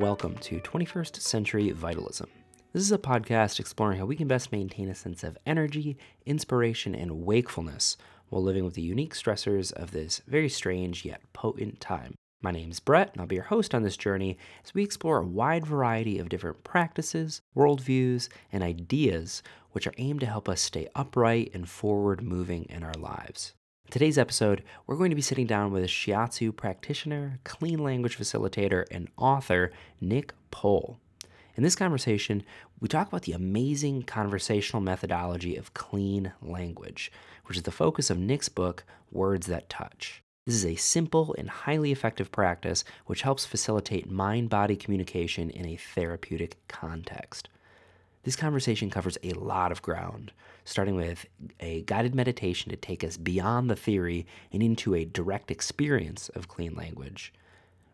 Welcome to 21st Century Vitalism. This is a podcast exploring how we can best maintain a sense of energy, inspiration, and wakefulness while living with the unique stressors of this very strange yet potent time. My name is Brett, and I'll be your host on this journey as we explore a wide variety of different practices, worldviews, and ideas which are aimed to help us stay upright and forward moving in our lives. Today's episode, we're going to be sitting down with a shiatsu practitioner, clean language facilitator, and author, Nick Pole. In this conversation, we talk about the amazing conversational methodology of clean language, which is the focus of Nick's book, Words That Touch. This is a simple and highly effective practice which helps facilitate mind body communication in a therapeutic context. This conversation covers a lot of ground, starting with a guided meditation to take us beyond the theory and into a direct experience of clean language.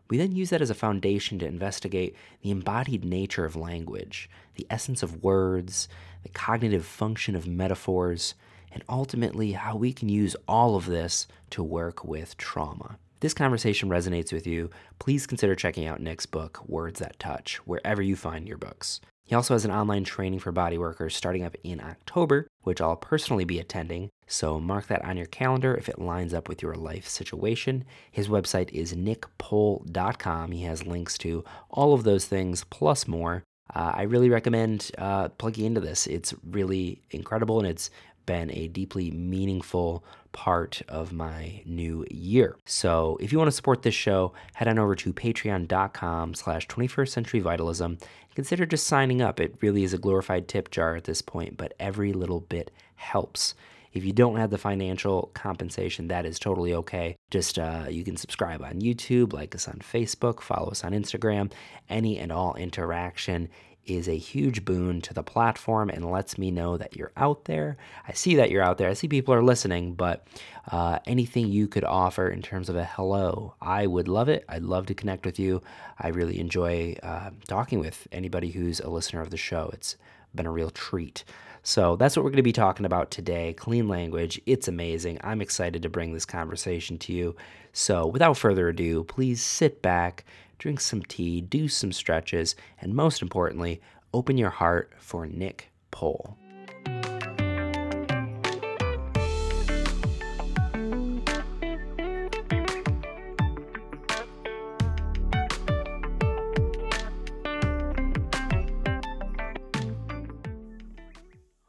We then use that as a foundation to investigate the embodied nature of language, the essence of words, the cognitive function of metaphors, and ultimately how we can use all of this to work with trauma. If this conversation resonates with you, please consider checking out Nick's book, Words That Touch, wherever you find your books. He also has an online training for body workers starting up in October, which I'll personally be attending. So mark that on your calendar if it lines up with your life situation. His website is nickpole.com. He has links to all of those things plus more. Uh, I really recommend uh, plugging into this. It's really incredible and it's been a deeply meaningful part of my new year. So if you want to support this show, head on over to patreon.com slash 21st century vitalism. Consider just signing up. It really is a glorified tip jar at this point, but every little bit helps. If you don't have the financial compensation, that is totally okay. Just uh, you can subscribe on YouTube, like us on Facebook, follow us on Instagram. Any and all interaction is a huge boon to the platform and lets me know that you're out there. I see that you're out there. I see people are listening, but uh, anything you could offer in terms of a hello, I would love it. I'd love to connect with you. I really enjoy uh, talking with anybody who's a listener of the show. It's been a real treat. So that's what we're going to be talking about today clean language. It's amazing. I'm excited to bring this conversation to you. So without further ado, please sit back drink some tea, do some stretches, and most importantly, open your heart for Nick Pole.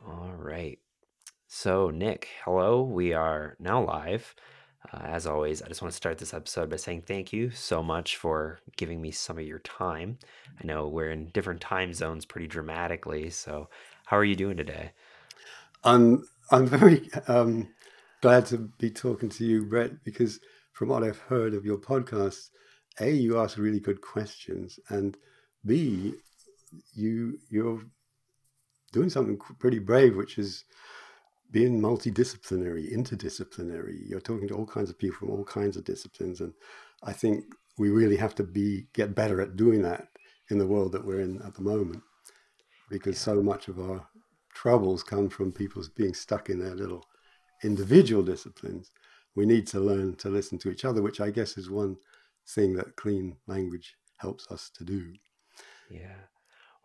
All right. So, Nick, hello. We are now live. Uh, as always, I just want to start this episode by saying thank you so much for giving me some of your time. I know we're in different time zones pretty dramatically, so how are you doing today? I'm I'm very um, glad to be talking to you, Brett, because from what I've heard of your podcast, a you ask really good questions, and b you you're doing something pretty brave, which is being multidisciplinary, interdisciplinary. You're talking to all kinds of people from all kinds of disciplines, and I think we really have to be get better at doing that in the world that we're in at the moment, because so much of our troubles come from people being stuck in their little individual disciplines. We need to learn to listen to each other, which I guess is one thing that clean language helps us to do. Yeah.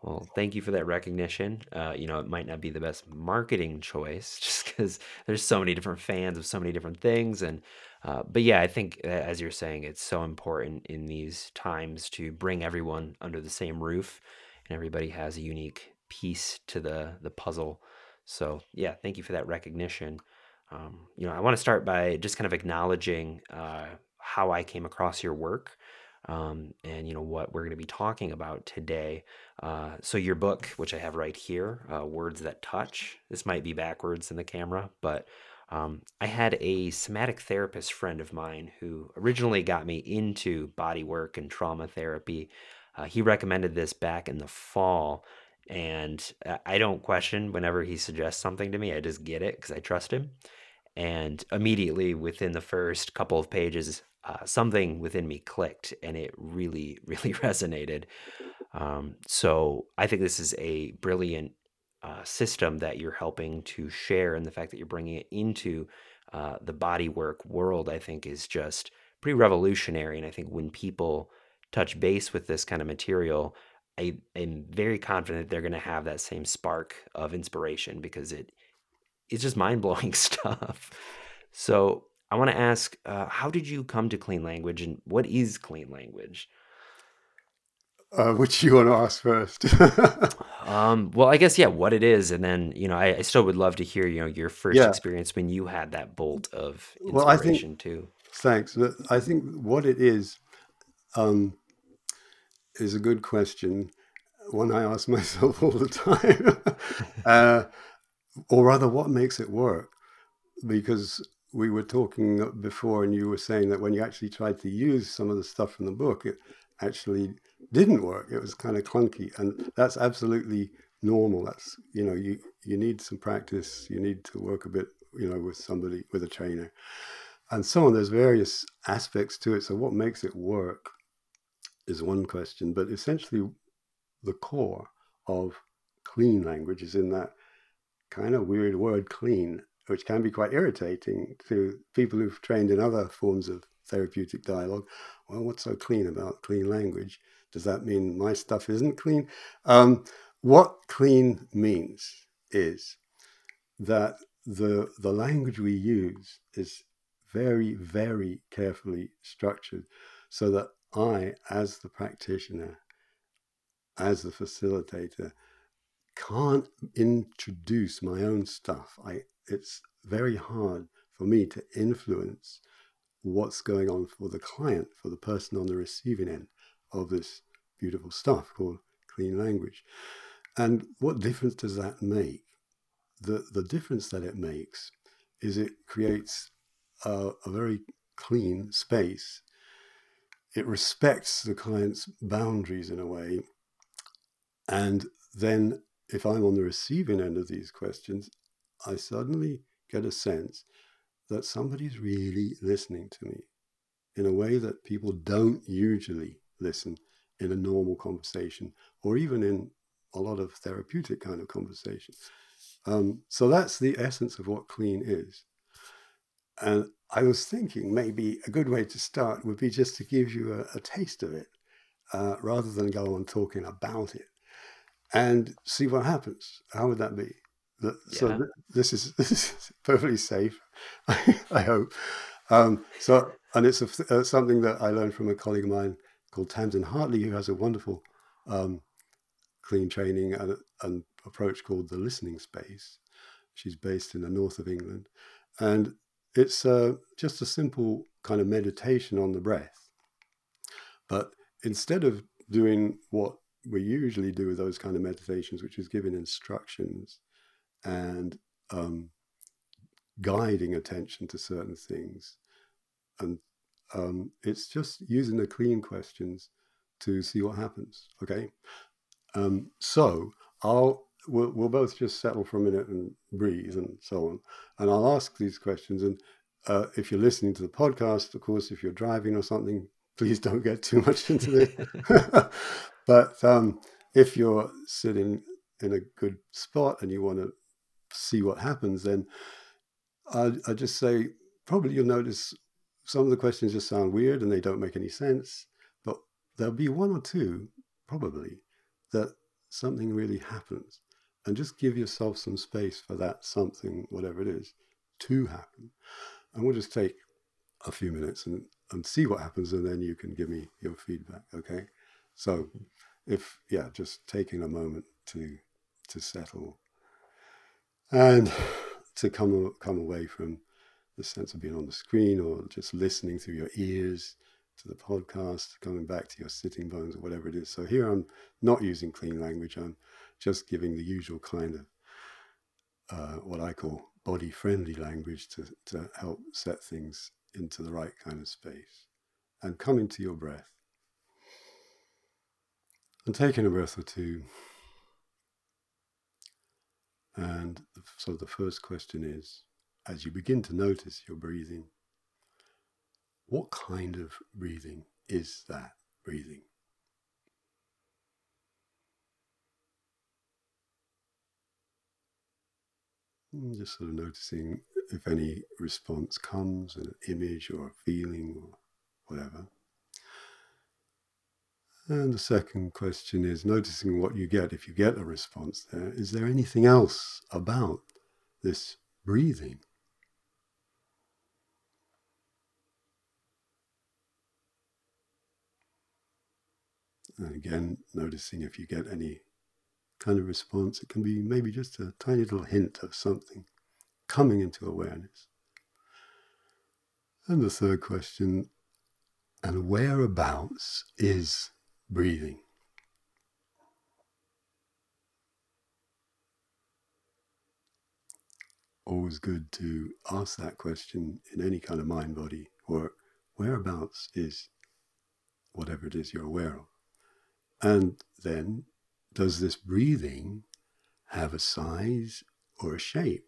Well, thank you for that recognition. Uh, you know, it might not be the best marketing choice just because there's so many different fans of so many different things. And, uh, but yeah, I think as you're saying, it's so important in these times to bring everyone under the same roof and everybody has a unique piece to the, the puzzle. So yeah, thank you for that recognition. Um, you know, I want to start by just kind of acknowledging uh, how I came across your work um, and you know what we're going to be talking about today. Uh, so your book, which I have right here, uh, "Words That Touch." This might be backwards in the camera, but um, I had a somatic therapist friend of mine who originally got me into body work and trauma therapy. Uh, he recommended this back in the fall, and I don't question whenever he suggests something to me. I just get it because I trust him. And immediately within the first couple of pages, uh, something within me clicked and it really, really resonated. Um, so I think this is a brilliant uh, system that you're helping to share, and the fact that you're bringing it into uh, the body work world, I think, is just pretty revolutionary. And I think when people touch base with this kind of material, I am very confident that they're going to have that same spark of inspiration because it it's just mind blowing stuff. So I want to ask, uh, how did you come to clean language, and what is clean language? Uh, which you want to ask first? um, well, I guess yeah, what it is, and then you know, I, I still would love to hear you know your first yeah. experience when you had that bolt of inspiration well, I think, too. Thanks. I think what it is um, is a good question, one I ask myself all the time, uh, or rather, what makes it work? Because we were talking before, and you were saying that when you actually tried to use some of the stuff from the book, it actually didn't work. It was kind of clunky, and that's absolutely normal. That's you know you you need some practice. You need to work a bit you know with somebody with a trainer, and so on. There's various aspects to it. So what makes it work is one question, but essentially the core of clean language is in that kind of weird word clean, which can be quite irritating to people who've trained in other forms of therapeutic dialogue. Well, what's so clean about clean language? Does that mean my stuff isn't clean? Um, what clean means is that the the language we use is very very carefully structured so that I as the practitioner as the facilitator can't introduce my own stuff I it's very hard for me to influence what's going on for the client for the person on the receiving end of this beautiful stuff called clean language. And what difference does that make? The, the difference that it makes is it creates a, a very clean space. It respects the client's boundaries in a way. And then, if I'm on the receiving end of these questions, I suddenly get a sense that somebody's really listening to me in a way that people don't usually listen in a normal conversation or even in a lot of therapeutic kind of conversation. Um, so that's the essence of what clean is. And I was thinking maybe a good way to start would be just to give you a, a taste of it uh, rather than go on talking about it and see what happens. How would that be? Yeah. So th- this is this is perfectly safe, I hope. Um, so and it's a, uh, something that I learned from a colleague of mine called Tamsin Hartley, who has a wonderful um, clean training and an approach called the listening space. She's based in the north of England. And it's uh, just a simple kind of meditation on the breath. But instead of doing what we usually do with those kind of meditations, which is giving instructions and um, guiding attention to certain things and um, it's just using the clean questions to see what happens. Okay. Um, so I'll we'll, we'll both just settle for a minute and breathe and so on, and I'll ask these questions. And uh, if you're listening to the podcast, of course, if you're driving or something, please don't get too much into it. but um, if you're sitting in a good spot and you want to see what happens, then I, I just say probably you'll notice some of the questions just sound weird and they don't make any sense, but there'll be one or two, probably, that something really happens. And just give yourself some space for that something, whatever it is, to happen. And we'll just take a few minutes and, and see what happens, and then you can give me your feedback. Okay. So if yeah, just taking a moment to to settle and to come come away from the sense of being on the screen or just listening through your ears to the podcast, coming back to your sitting bones or whatever it is. So here I'm not using clean language. I'm just giving the usual kind of uh, what I call body friendly language to, to help set things into the right kind of space. And come into your breath. And taking a breath or two. And so the first question is as you begin to notice your breathing, what kind of breathing is that breathing? Hmm, just sort of noticing if any response comes, an image or a feeling or whatever. And the second question is noticing what you get if you get a response there. Is there anything else about this breathing? And again, noticing if you get any kind of response, it can be maybe just a tiny little hint of something coming into awareness. And the third question, and whereabouts is breathing? Always good to ask that question in any kind of mind body or whereabouts is whatever it is you're aware of. And then, does this breathing have a size or a shape?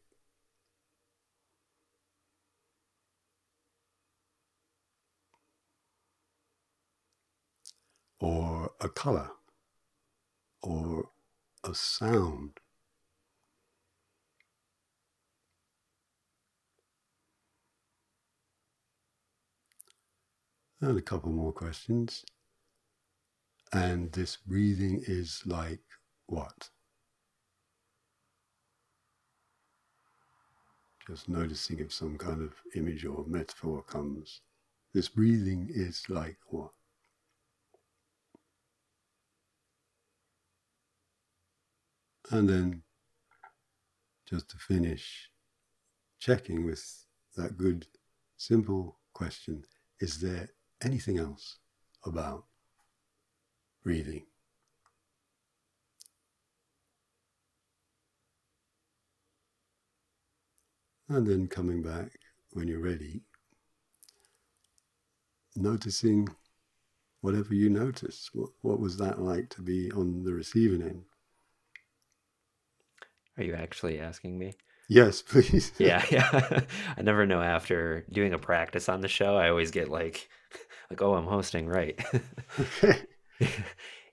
Or a color? Or a sound? And a couple more questions. And this breathing is like what? Just noticing if some kind of image or metaphor comes. This breathing is like what? And then just to finish, checking with that good, simple question is there anything else about breathing. And then coming back when you're ready, noticing whatever you notice. What, what was that like to be on the receiving end? Are you actually asking me? Yes, please. yeah, yeah. I never know after doing a practice on the show, I always get like like oh, I'm hosting, right. okay.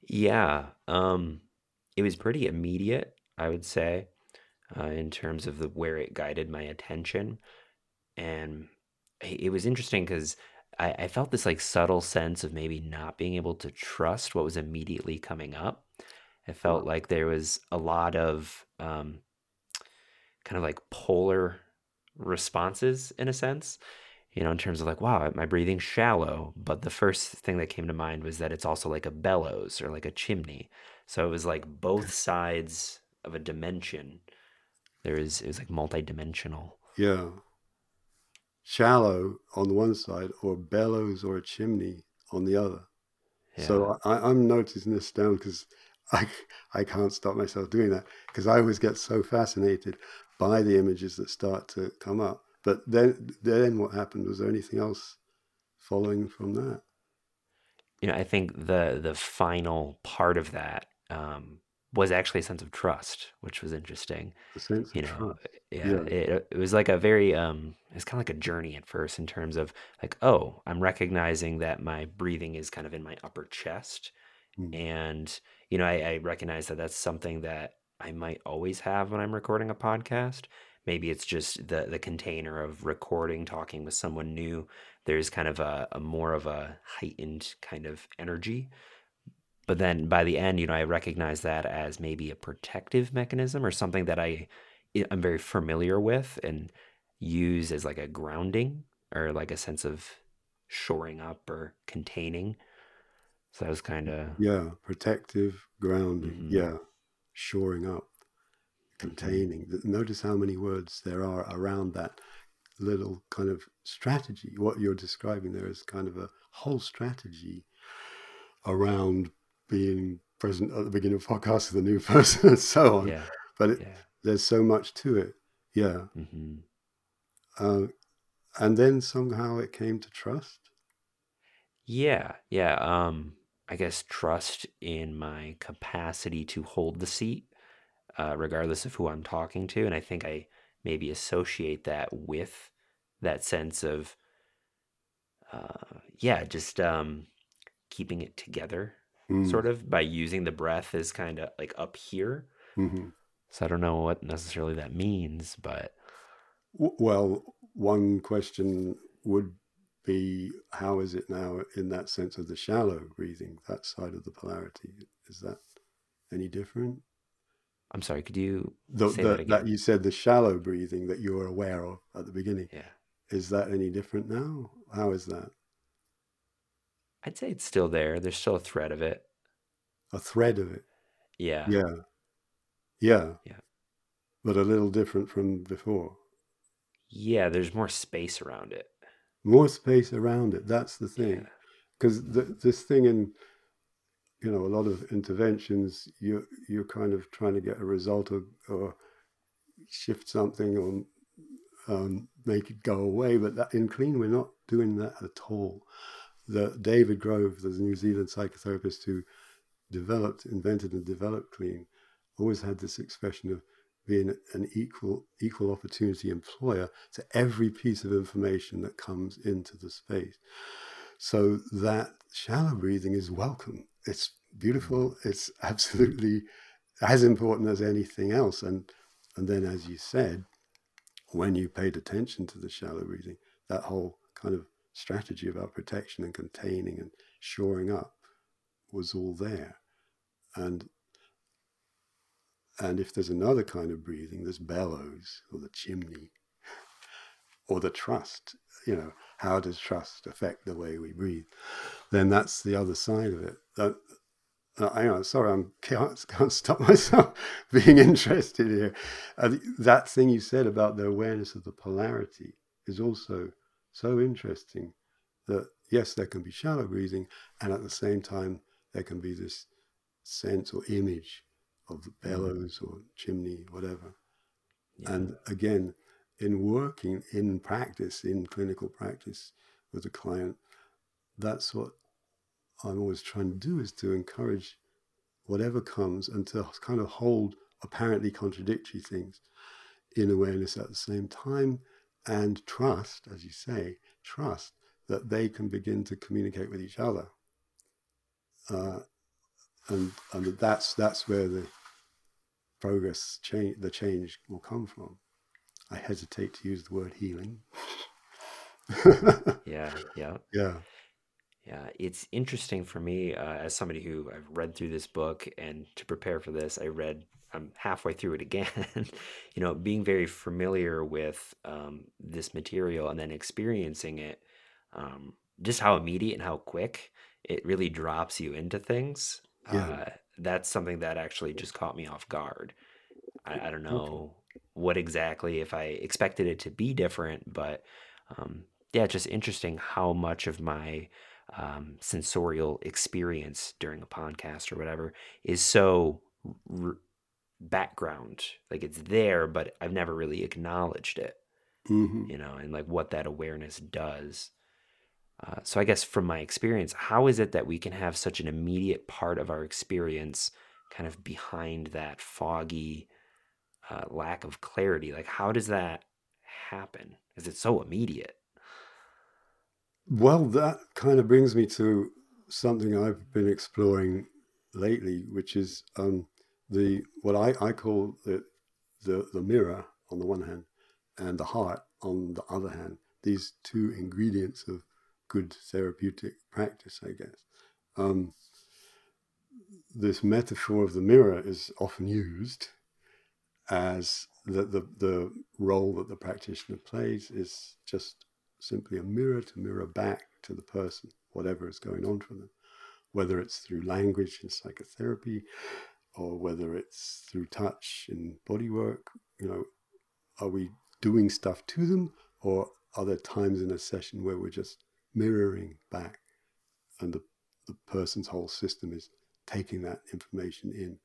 yeah, um, it was pretty immediate, I would say, uh, in terms of the where it guided my attention, and it was interesting because I, I felt this like subtle sense of maybe not being able to trust what was immediately coming up. I felt like there was a lot of um, kind of like polar responses in a sense you know, in terms of like, wow, my breathing's shallow. But the first thing that came to mind was that it's also like a bellows or like a chimney. So it was like both sides of a dimension. There is it was like multi-dimensional. Yeah. Shallow on the one side, or bellows or a chimney on the other. Yeah. So I, I'm noticing this down because I I can't stop myself doing that because I always get so fascinated by the images that start to come up. But then, then what happened? Was there anything else following from that? You know, I think the the final part of that um, was actually a sense of trust, which was interesting. A sense you know, trust. Yeah, yeah. It, it was like a very um, it's kind of like a journey at first in terms of like, oh, I'm recognizing that my breathing is kind of in my upper chest, mm. and you know, I, I recognize that that's something that I might always have when I'm recording a podcast. Maybe it's just the the container of recording talking with someone new. There's kind of a, a more of a heightened kind of energy. But then by the end you know i recognize that as maybe a protective mechanism or something that i i'm very familiar with and use as like a grounding or like a sense of shoring up or containing so that was kind of yeah protective grounding mm-hmm. yeah shoring up containing. Notice how many words there are around that little kind of strategy. What you're describing there is kind of a whole strategy around being present at the beginning of podcast with a new person and so on. Yeah. But it, yeah. there's so much to it. Yeah. Mm-hmm. Uh, and then somehow it came to trust. Yeah. Yeah. Um, I guess trust in my capacity to hold the seat uh, regardless of who I'm talking to. And I think I maybe associate that with that sense of, uh, yeah, just um, keeping it together, mm. sort of by using the breath as kind of like up here. Mm-hmm. So I don't know what necessarily that means, but. Well, one question would B, how is it now in that sense of the shallow breathing, that side of the polarity? Is that any different? I'm sorry, could you The, say the, that that, again? you said the shallow breathing that you were aware of at the beginning. Yeah. Is that any different now? How is that? I'd say it's still there. There's still a thread of it. A thread of it. Yeah. Yeah. Yeah. Yeah. But a little different from before. Yeah, there's more space around it. More space around it. That's the thing. Yeah. Because this thing in, you know, a lot of interventions, you you're kind of trying to get a result or, or shift something or um, make it go away. But that, in clean, we're not doing that at all. The David Grove, the New Zealand psychotherapist who developed, invented, and developed clean, always had this expression of being an equal equal opportunity employer to every piece of information that comes into the space. So that shallow breathing is welcome. It's beautiful. Mm. It's absolutely as important as anything else. And and then, as you said, when you paid attention to the shallow breathing, that whole kind of strategy about protection and containing and shoring up was all there. And and if there's another kind of breathing, there's bellows or the chimney or the trust, you know, how does trust affect the way we breathe? Then that's the other side of it. That, uh, I know, sorry, I can't, can't stop myself being interested here. Uh, that thing you said about the awareness of the polarity is also so interesting that, yes, there can be shallow breathing, and at the same time, there can be this sense or image of the bellows or chimney, whatever. Yeah. And again, in working in practice, in clinical practice with a client, that's what I'm always trying to do is to encourage whatever comes and to kind of hold apparently contradictory things in awareness at the same time and trust, as you say, trust that they can begin to communicate with each other. Uh, and and that's that's where the progress change the change will come from. I hesitate to use the word healing. Yeah. Yeah. yeah. Yeah, it's interesting for me uh, as somebody who I've read through this book, and to prepare for this, I read I'm halfway through it again. you know, being very familiar with um, this material and then experiencing it, um, just how immediate and how quick it really drops you into things. Yeah. Uh, that's something that actually just caught me off guard. I, I don't Okay. know what exactly if I expected it to be different, but um, yeah, just interesting how much of my um, sensorial experience during a podcast or whatever is so r- background. Like it's there, but I've never really acknowledged it, hmm you know, and like what that awareness does. Uh, so I guess from my experience, how is it that we can have such an immediate part of our experience kind of behind that foggy uh, lack of clarity? Like, how does that happen? Is it so immediate? Well, that kind of brings me to something I've been exploring lately, which is um, the what I, I call the, the the mirror on the one hand and the heart on the other hand. These two ingredients of good therapeutic practice, I guess. Um, this metaphor of the mirror is often used as the, the, the role that the practitioner plays is just simply a mirror to mirror back to the person, whatever is going on for them, whether it's through language in psychotherapy or whether it's through touch in body work. You know, are we doing stuff to them or are there times in a session where we're just mirroring back and the, the person's whole system is taking that information in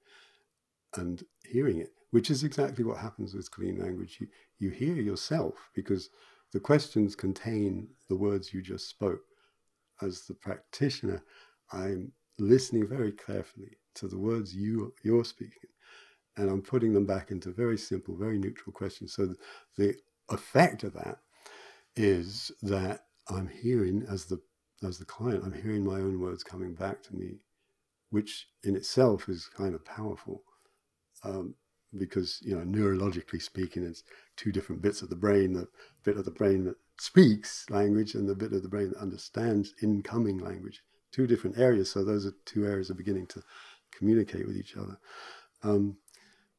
and hearing it, which is exactly what happens with clean language. You, you hear yourself because the questions contain the words you just spoke. As the practitioner, I'm listening very carefully to the words you, you're speaking, and I'm putting them back into very simple, very neutral questions. So the effect of that is that I'm hearing as the as the client, I'm hearing my own words coming back to me, which in itself is kind of powerful. Um, because you know neurologically speaking, it's two different bits of the brain: the bit of the brain that speaks language and the bit of the brain that understands incoming language. Two different areas. So those are two areas are beginning to communicate with each other. Um,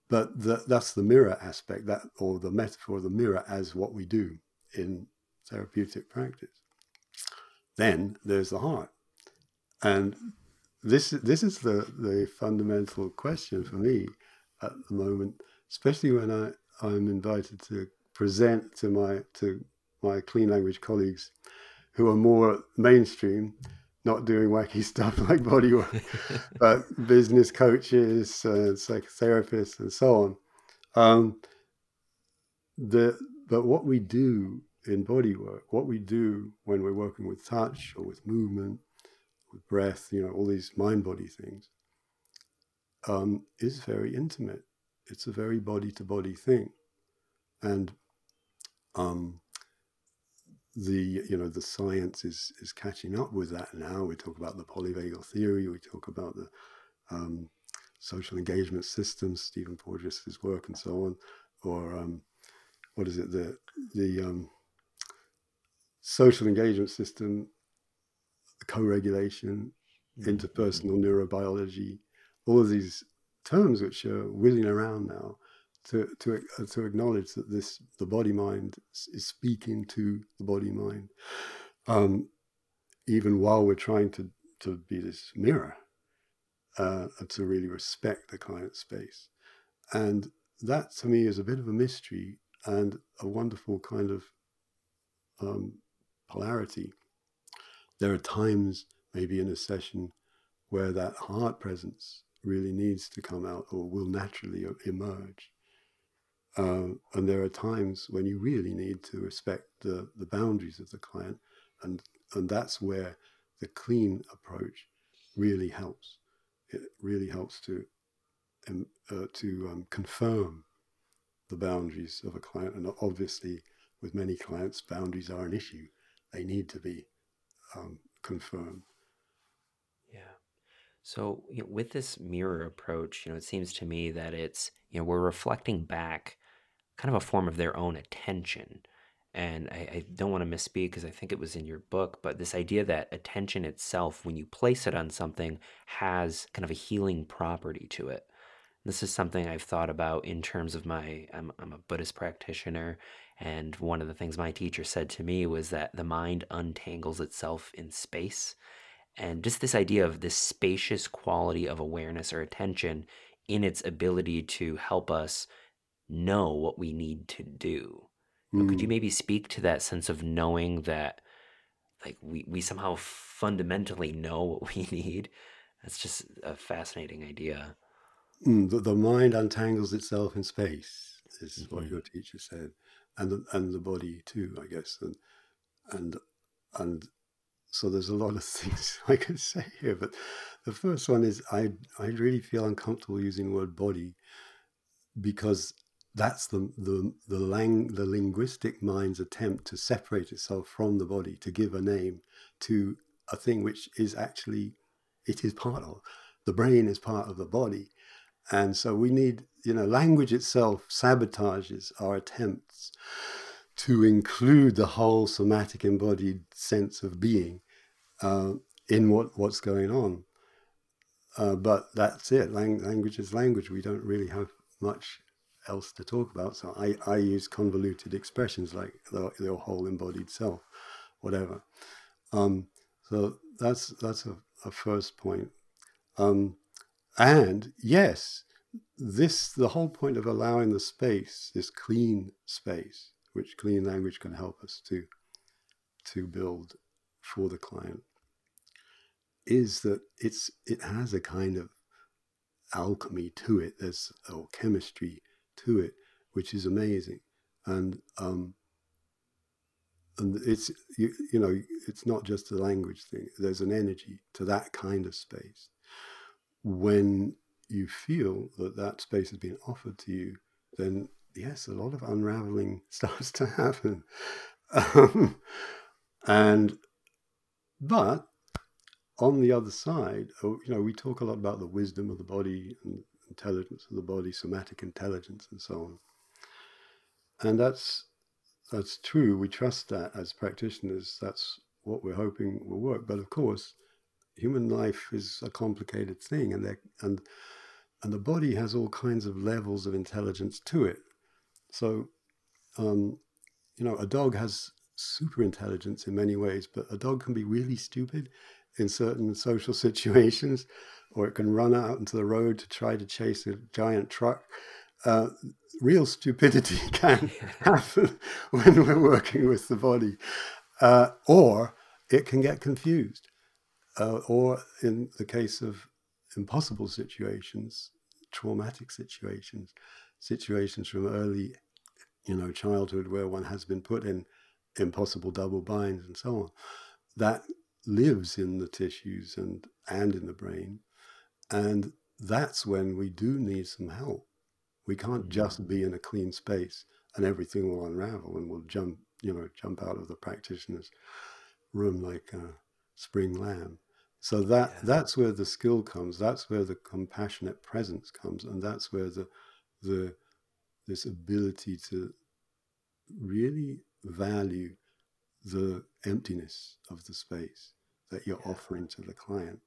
but the, that's the mirror aspect, that or the metaphor of the mirror as what we do in therapeutic practice. Then there's the heart, and this this is the the fundamental question for me at the moment, especially when I I'm invited to present to my to my clean language colleagues who are more mainstream, not doing wacky stuff like bodywork, but business coaches, uh, psychotherapists, and so on. Um, the but what we do in body work, what we do when we're working with touch or with movement, with breath, you know, all these mind body things, um, is very intimate. It's a very body to body thing. And um, the you know the science is is catching up with that now. We talk about the polyvagal theory. We talk about the um, social engagement systems, Stephen Porges' work, and so on. Or um, what is it? The the um, social engagement system, co-regulation, mm-hmm. interpersonal neurobiology, all of these terms which are whizzing around now to to uh, to acknowledge that this the body mind is speaking to the body mind, um, even while we're trying to to be this mirror, uh, and to really respect the client space, and that to me is a bit of a mystery and a wonderful kind of um, polarity. There are times, maybe in a session, where that heart presence really needs to come out or will naturally emerge. Uh, and there are times when you really need to respect the, the boundaries of the client, and and that's where the clean approach really helps. It really helps to um, uh, to um, confirm the boundaries of a client, and obviously, with many clients, boundaries are an issue. They need to be um, confirmed. Yeah. So you know, with this mirror approach, you know, it seems to me that it's you know we're reflecting back kind of a form of their own attention. And I, I don't want to misspeak because I think it was in your book, but this idea that attention itself, when you place it on something, has kind of a healing property to it. This is something I've thought about in terms of my, I'm, I'm a Buddhist practitioner. And one of the things my teacher said to me was that the mind untangles itself in space. And just this idea of this spacious quality of awareness or attention in its ability to help us know what we need to do. Mm. Could you hmm. maybe speak to that sense of knowing that like we, we somehow fundamentally know what we need? That's just a fascinating idea. Mm, the, the mind untangles itself in space, This is mm-hmm. what your teacher said, and the, and the body too, I guess, and and and so there's a lot of things I could say here, but the first one is I I really feel uncomfortable using the word body because that's the the the, lang, the linguistic mind's attempt to separate itself from the body to give a name to a thing which is actually it is part of the brain is part of the body. And so we need you know language itself sabotages our attempts to include the whole somatic embodied sense of being uh, in what what's going on uh, but that's it Lang- language is language we don't really have much else to talk about. So I, I use convoluted expressions like the, the whole embodied self, whatever. Um, so that's that's a, a first point. Um, and yes, this the whole point of allowing the space, this clean space, which clean language can help us to to build for the client, is that it's it has a kind of alchemy to it. There's or chemistry to it, which is amazing. And um, and it's you, you know it's not just a language thing. There's an energy to that kind of space. When you feel that that space has been offered to you, then yes, a lot of unraveling starts to happen. Um, and but on the other side, oh, you know, we talk a lot about the wisdom of the body and intelligence of the body, somatic intelligence, and so on. And that's that's true. We trust that as practitioners. That's what we're hoping will work. But of course, human life is a complicated thing, and and and the body has all kinds of levels of intelligence to it. So, um, you know, a dog has super intelligence in many ways, but a dog can be really stupid in certain social situations, or it can run out into the road to try to chase a giant truck. Uh, real stupidity can happen when we're working with the body, uh, or it can get confused. Uh, or in the case of impossible situations, traumatic situations, situations from early, you know, childhood where one has been put in impossible double binds and so on, that lives in the tissues and and in the brain, and that's when we do need some help. We can't mm. just be in a clean space and everything will unravel and we'll jump, you know, jump out of the practitioner's room like a spring lamb. So that yeah. that's where the skill comes. That's where the compassionate presence comes, and that's where the the this ability to really value the emptiness of the space that you're yeah. offering to the client.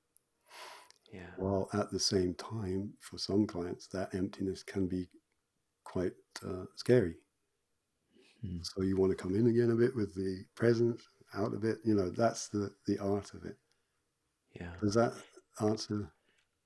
Yeah. While at the same time, for some clients, that emptiness can be quite uh, scary. Mm. So you want to come in again a bit with the presence, out of it. You know, that's the the art of it. Yeah. Does that answer?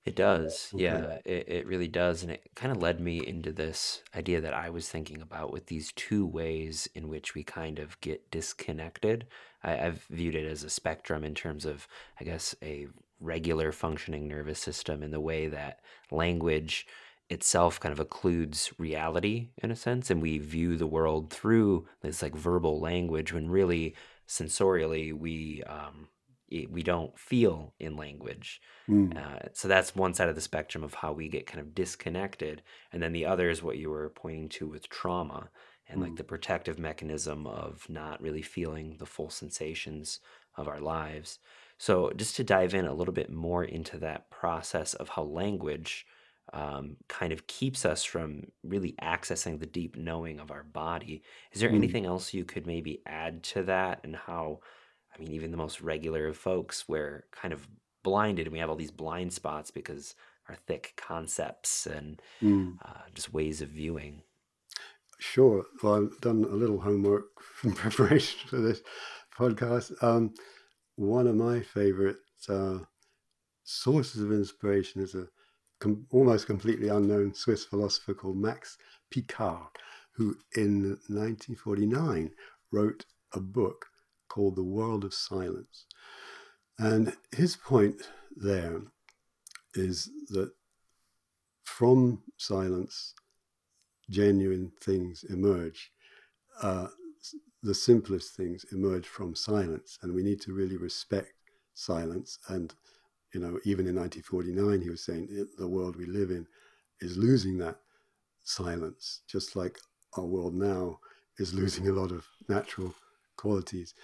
It does. Okay. Yeah, it, it really does. And it kind of led me into this idea that I was thinking about with these two ways in which we kind of get disconnected. I, I've viewed it as a spectrum in terms of, I guess, a regular functioning nervous system in the way that language itself kind of occludes reality in a sense and we view the world through this like verbal language when really sensorially we um, we don't feel in language. Mm. Uh, so that's one side of the spectrum of how we get kind of disconnected. And then the other is what you were pointing to with trauma and mm. like the protective mechanism of not really feeling the full sensations of our lives. So just to dive in a little bit more into that process of how language um, kind of keeps us from really accessing the deep knowing of our body. Is there mm. anything else you could maybe add to that and how I mean, even the most regular of folks, we're kind of blinded and we have all these blind spots because our thick concepts and mm. uh, just ways of viewing. Sure. Well, I've done a little homework in preparation for this podcast. Um, one of my favorite uh, sources of inspiration is a com- almost completely unknown Swiss philosopher called Max Picard, who in 1949 wrote a book called The World of Silence. And his point there is that from silence, genuine things emerge. Uh, the simplest things emerge from silence, and we need to really respect silence. And, you know, even in 1949, he was saying the world we live in is losing that silence, just like our world now is losing a lot of natural qualities,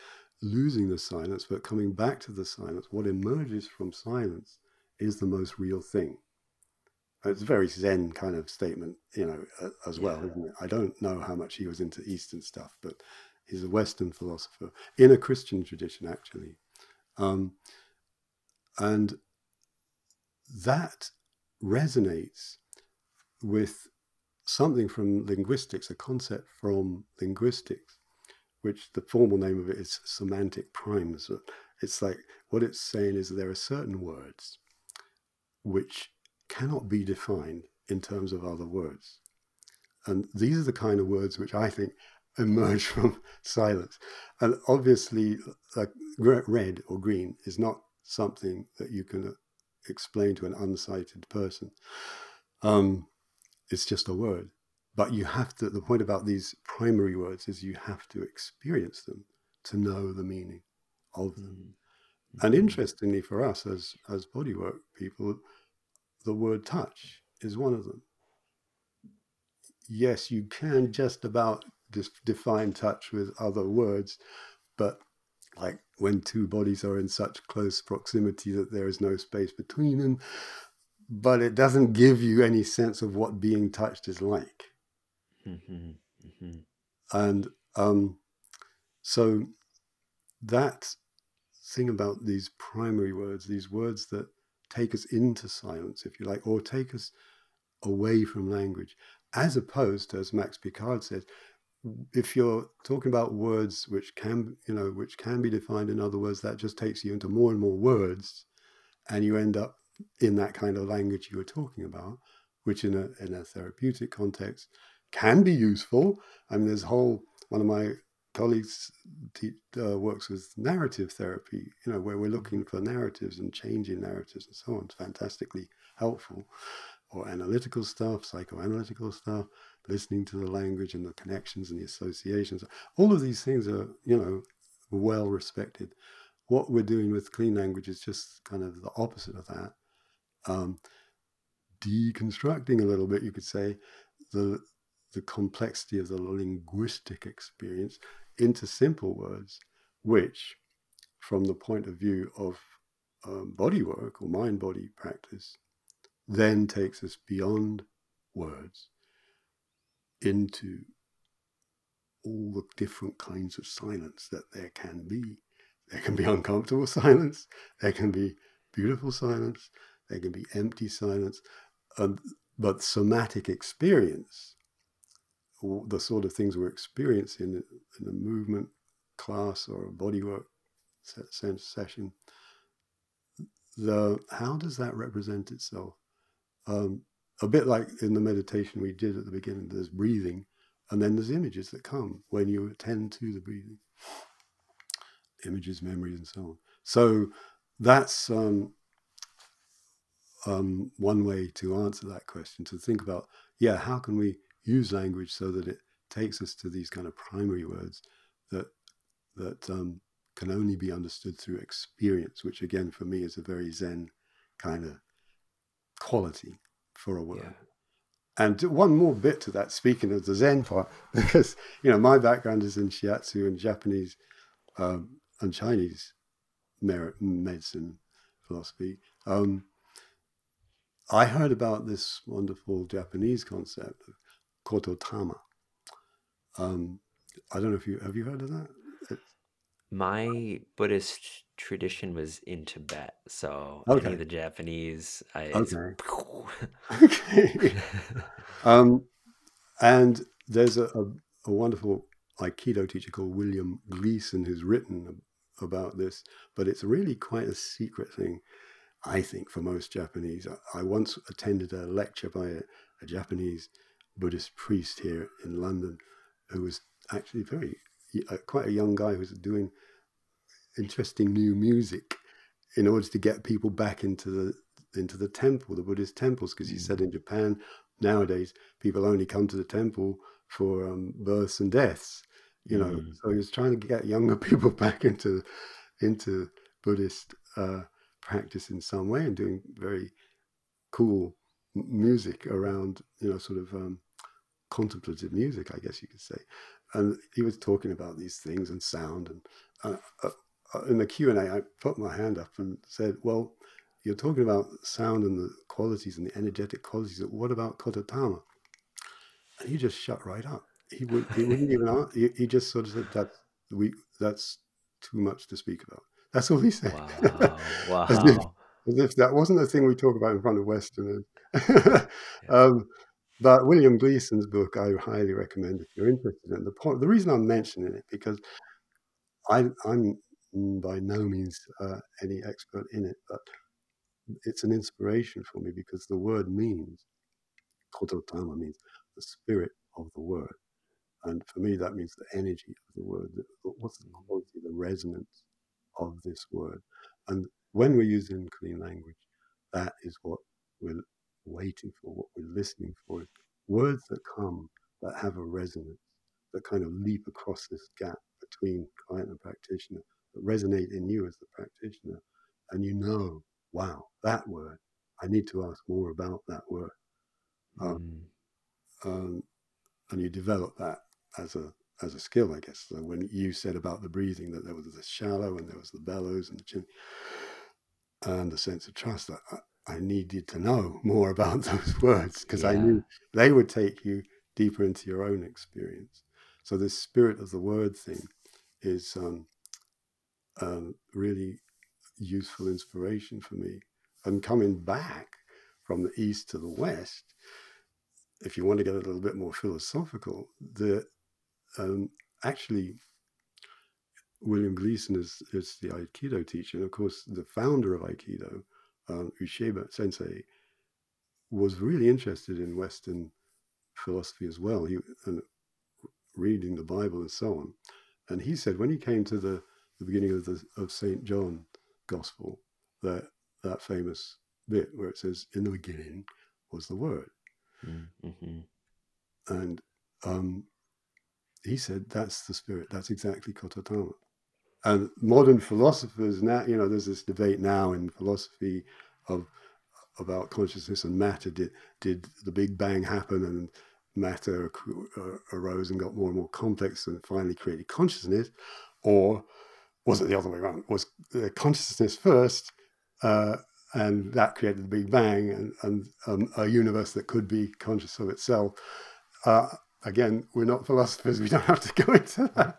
losing the silence, but coming back to the silence. What emerges from silence is the most real thing. It's a very Zen kind of statement, you know, as well, yeah. isn't it? I don't know how much he was into Eastern stuff, but he's a Western philosopher in a Christian tradition, actually. Um, and that resonates with something from linguistics, a concept from linguistics, which the formal name of it is semantic primes. It's like what it's saying is there are certain words which cannot be defined in terms of other words. And these are the kind of words which I think emerge from silence. And obviously, like red or green is not something that you can uh, explain to an unsighted person. Um, it's just a word. But you have to, the point about these primary words is you have to experience them to know the meaning of them. Mm-hmm. And interestingly for us as, as bodywork people, the word touch is one of them. Yes, you can just about define touch with other words, but like when two bodies are in such close proximity that there is no space between them, but it doesn't give you any sense of what being touched is like. And um, so that thing about these primary words, these words that take us into silence, if you like, or take us away from language, as opposed to, as Max Picard says, if you're talking about words which can, you know, which can be defined in other words, that just takes you into more and more words, and you end up in that kind of language you were talking about, which in a in a therapeutic context can be useful. I mean, there's a whole one of my colleagues te- uh, works with narrative therapy, you know, where we're looking for narratives and changing narratives and so on. It's fantastically helpful. Or analytical stuff, psychoanalytical stuff, listening to the language and the connections and the associations. All of these things are, you know, well respected. What we're doing with clean language is just kind of the opposite of that. Um, deconstructing a little bit, you could say, the the complexity of the linguistic experience into simple words, which, from the point of view of um, body work or mind body practice, then takes us beyond words into all the different kinds of silence that there can be. There can be uncomfortable silence, there can be beautiful silence, there can be empty silence, um, but somatic experience the sort of things we're experiencing in a movement class or a bodywork session, the how does that represent itself? Um, a bit like in the meditation we did at the beginning, there's breathing, and then there's images that come when you attend to the breathing, images, memories, and so on. So that's um, um, one way to answer that question. To think about, yeah, how can we use language so that it takes us to these kind of primary words that that um, can only be understood through experience, which again for me is a very Zen kind of quality for a word. Yeah. And one more bit to that, speaking of the Zen part, because you know my background is in shiatsu and Japanese um, and Chinese medicine philosophy. Um, I heard about this wonderful Japanese concept of Kototama. Um, I don't know if you have you heard of that. My Buddhist tradition was in Tibet, so okay. any of the Japanese, I okay. okay. um, and there's a, a, a, wonderful Aikido teacher called William Gleason who's written about this, but it's really quite a secret thing, I think, for most Japanese. I, I once attended a lecture by a, a Japanese Buddhist priest here in London who was actually very uh, quite a young guy who was doing interesting new music in order to get people back into the into the temple, the Buddhist temples, because he said in Japan nowadays people only come to the temple for um, births and deaths. You know, mm. so he was trying to get younger people back into into Buddhist uh, practice in some way and doing very cool music around, you know, sort of um, contemplative music, I guess you could say. And he was talking about these things and sound. And uh, uh, uh in the Q and A, I put my hand up and said, "Well, you're talking about sound and the qualities and the energetic qualities. What about Kototama?" And he just shut right up. He would he wouldn't even he, he just sort of said that we that's too much to speak about. That's all he said. Wow. wow. as, if, as if that wasn't a thing we talk about in front of Westerners. um, but William Gleason's book, I highly recommend if you're interested in the point. The reason I'm mentioning it because I, am by no means uh, any expert in it, but it's an inspiration for me because the word means kototama means the spirit of the word, and for me that means the energy of the word. What's the quality, the resonance of this word? And when we're using clean language, that is what we're waiting for, what we're listening for. is Words that come that have a resonance, that kind of leap across this gap between client and practitioner, that resonate in you as the practitioner. And you know, wow, that word, I need to ask more about that word. Um, mm. um, and you develop that as a as a skill, I guess. So when you said about the breathing that there was the shallow and there was the bellows and the chin and the sense of trust, I, I needed to know more about those words because yeah. I knew they would take you deeper into your own experience. So this spirit of the word thing is um, um, really useful inspiration for me. And coming back from the east to the west, if you want to get a little bit more philosophical, the um, actually William Gleason is, is the Aikido teacher. And of course, the founder of Aikido, um, Ueshiba Sensei, was really interested in Western philosophy as well. He and reading the Bible and so on. And he said when he came to the, the beginning of the of Saint John Gospel, that that famous bit where it says, "In the beginning was the Word," mm-hmm. and um, he said that's the spirit. That's exactly Kototama. And modern philosophers now, you know, there's this debate now in philosophy of about consciousness and matter. Did did the Big Bang happen and matter uh, arose and got more and more complex and finally created consciousness, or was it the other way around? Was consciousness first, uh, and that created the Big Bang and, and um, a universe that could be conscious of itself? Uh, again, we're not philosophers; we don't have to go into that.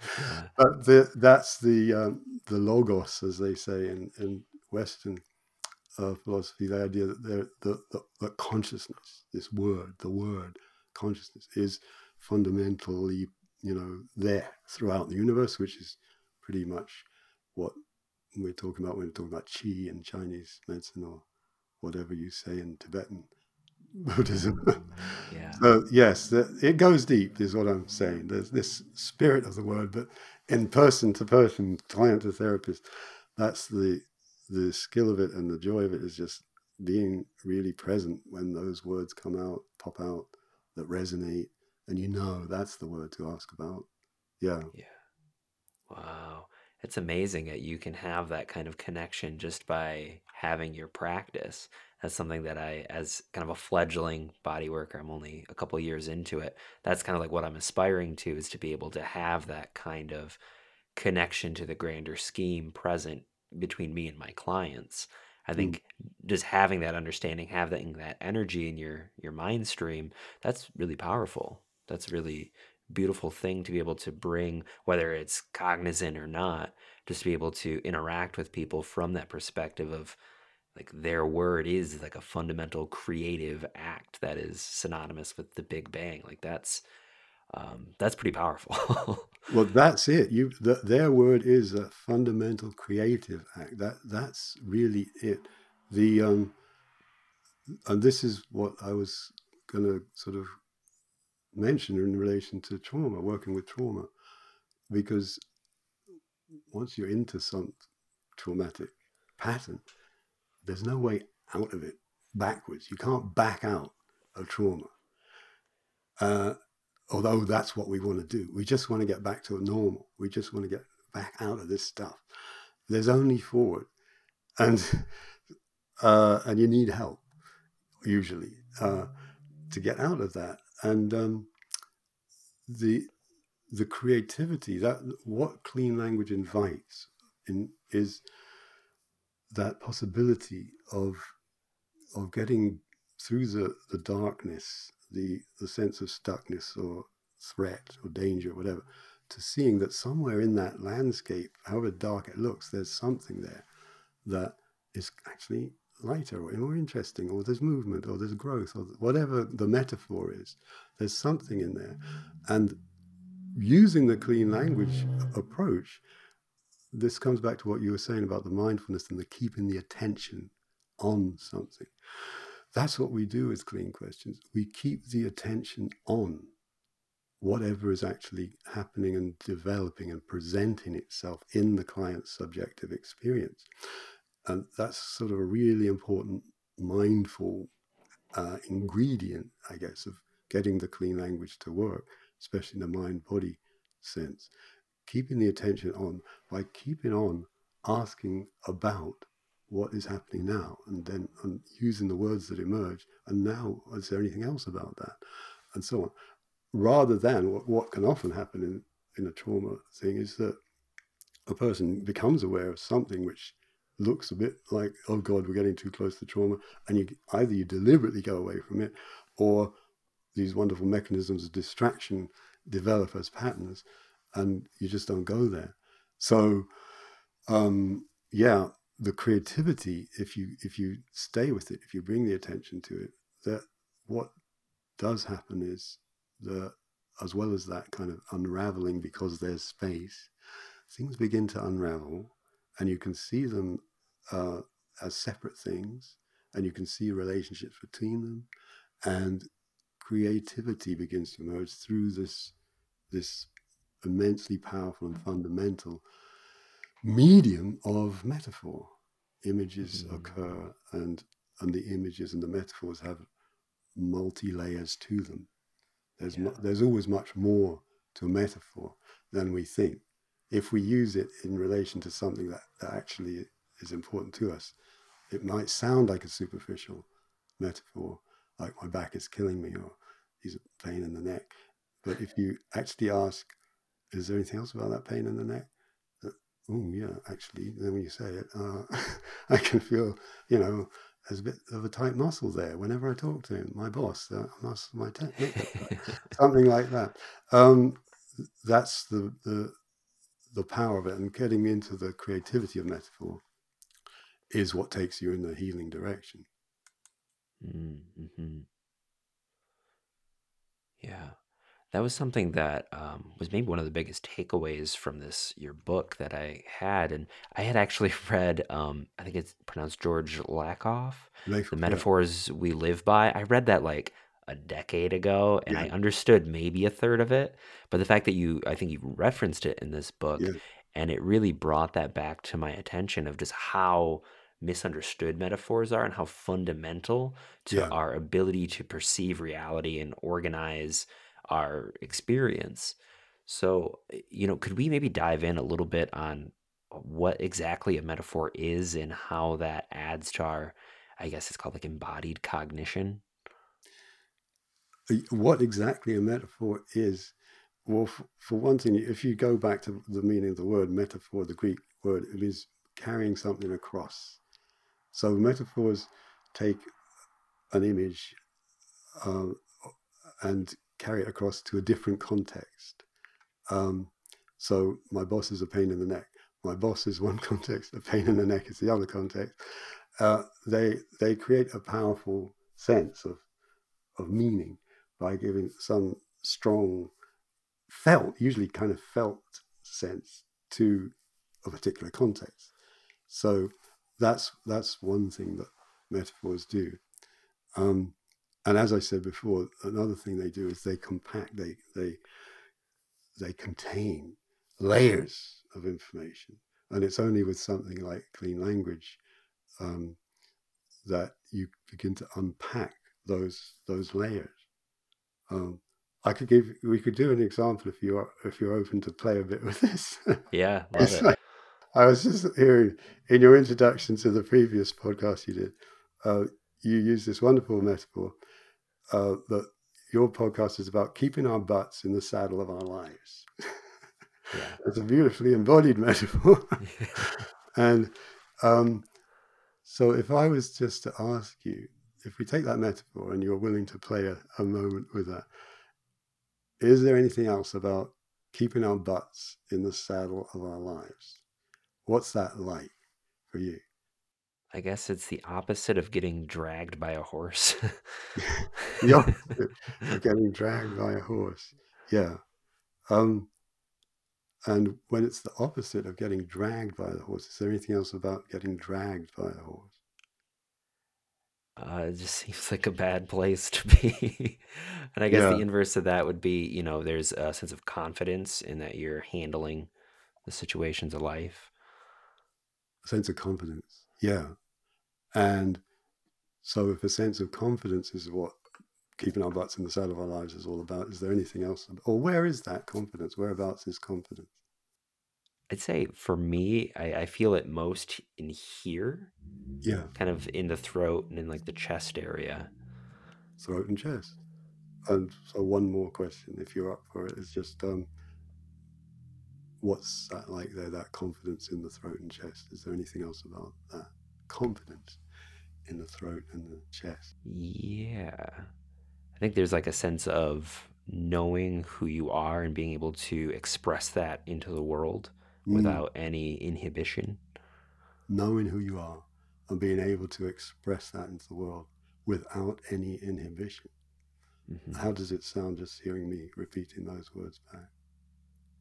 But the, that's the um, the logos, as they say in, in Western uh, philosophy, the idea that the, the, the consciousness, this word, the word, consciousness is fundamentally, you know, there throughout the universe, which is pretty much what we're talking about when we're talking about qi in Chinese medicine or whatever you say in Tibetan Buddhism. Yeah. so yes, it goes deep, is what I'm saying. There's this spirit of the word, but in person to person, client to therapist, that's the the skill of it and the joy of it is just being really present when those words come out, pop out, that resonate, and you know that's the word to ask about. Yeah. Yeah. Wow. It's amazing that you can have that kind of connection just by having your practice. That's something that I, as kind of a fledgling body worker, I'm only a couple years into it. That's kind of like what I'm aspiring to is to be able to have that kind of connection to the grander scheme present between me and my clients. I mm. think just having that understanding, having that energy in your your mind stream, that's really powerful. That's really beautiful thing to be able to bring, whether it's cognizant or not, just to be able to interact with people from that perspective of like their word is like a fundamental creative act that is synonymous with the Big Bang. Like that's um, that's pretty powerful. well, that's it. You the, their word is a fundamental creative act. That that's really it. The um, and this is what I was going to sort of mention in relation to trauma, working with trauma, because once you're into some traumatic pattern, there's no way out of it backwards. You can't back out of trauma. Uh, although that's what we want to do. We just want to get back to normal. We just want to get back out of this stuff. There's only forward, and uh, and you need help usually uh, to get out of that. And um, the the creativity that what clean language invites in, is that possibility of of getting through the, the darkness the, the sense of stuckness or threat or danger, or whatever, to seeing that somewhere in that landscape, however dark it looks, there's something there that is actually lighter or more interesting, or there's movement, or there's growth, or whatever the metaphor is. There's something in there. And using the clean language approach, this comes back to what you were saying about the mindfulness and the keeping the attention on something. That's what we do with clean questions. We keep the attention on whatever is actually happening and developing and presenting itself in the client's subjective experience. And that's sort of a really important mindful uh, ingredient, I guess, of getting the clean language to work, especially in the mind body sense. Keeping the attention on by keeping on asking about what is happening now and then and using the words that emerge and now is there anything else about that and so on rather than what, what can often happen in in a trauma thing is that a person becomes aware of something which looks a bit like, oh God, we're getting too close to trauma. And you either you deliberately go away from it or these wonderful mechanisms of distraction develop as patterns and you just don't go there. So um, yeah, the creativity, if you if you stay with it, if you bring the attention to it, that what does happen is the as well as that kind of unraveling because there's space, things begin to unravel and you can see them uh, as separate things and you can see relationships between them and creativity begins to emerge through this this immensely powerful and fundamental medium of metaphor images mm-hmm. occur and and the images and the metaphors have multi layers to them there's yeah. mu- there's always much more to a metaphor than we think if we use it in relation to something that, that actually is important to us it might sound like a superficial metaphor like my back is killing me or he's a pain in the neck but if you actually ask is there anything else about that pain in the neck oh yeah, actually, then when you say it, uh, I can feel, you know, there's a bit of a tight muscle there whenever I talk to him, my boss, uh, muscle, my technique, something like that. Um, that's the, the the power of it, and getting into the creativity of metaphor is what takes you in the healing direction. Mm-hmm. Yeah that was something that um, was maybe one of the biggest takeaways from this your book that I had, and I had actually read. Um, I think it's pronounced George Lakoff, the yeah. metaphors we live by. I read that like a decade ago, and I understood maybe a third of it. But the fact that you, I think you referenced it in this book, yeah, and it really brought that back to my attention of just how misunderstood metaphors are and how fundamental to yeah. our ability to perceive reality and organize our experience. So, eh, you know, could we maybe dive in a little bit on what exactly a metaphor is and how that adds to our, I guess it's called like embodied cognition? What exactly a metaphor is, well, for one thing, if you go back to the meaning of the word metaphor, the Greek word, it is carrying something across. So metaphors take an image uh, and carry it across to a different context. Um, so my boss is a pain in the neck. My boss is one context. A pain in the neck is the other context. Uh, they they create a powerful sense of of meaning by giving some strong felt, usually kind of felt sense to a particular context. So that's that's one thing that metaphors do. Um, and as I said before, another thing they do is they compact, they they they contain layers of information, and it's only with something like clean language um, that you begin to unpack those those layers. Um, I could give we could do an example if you are if you're open to play a bit with this. Yeah, love it. Like, I was just hearing in your introduction to the previous podcast you did, uh, you use this wonderful metaphor uh, that your podcast is about keeping our butts in the saddle of our lives. Yeah. it's a beautifully embodied metaphor. and um, so, if I was just to ask you, if we take that metaphor and you're willing to play a, a moment with that, is there anything else about keeping our butts in the saddle of our lives? What's that like for you? I guess it's the opposite of getting dragged by a horse. of getting dragged by a horse. Yeah. Um, and when it's the opposite of getting dragged by the horse, is there anything else about getting dragged by a horse? Uh, it just seems like a bad place to be. and I guess the inverse of that would be, you know, there's a sense of confidence in that you're handling the situations of life. A sense of confidence. Yeah. And so, if a sense of confidence is what keeping our butts in the saddle of our lives is all about, is there anything else? Or where is that confidence? Whereabouts is confidence? I'd say for me, I, I feel it most in here, Yeah, kind of in the throat and in like the chest area. throat and chest. And so, one more question, if you're up for it, is just um, what's that like there? That confidence in the throat and chest. Is there anything else about that confidence in the throat and the chest? Yeah. I think there's like a sense of knowing who you are and being able to express that into the world Mm. without any inhibition. Knowing who you are and being able to express that into the world without any inhibition. Mhm. How does it sound just hearing me repeating those words back?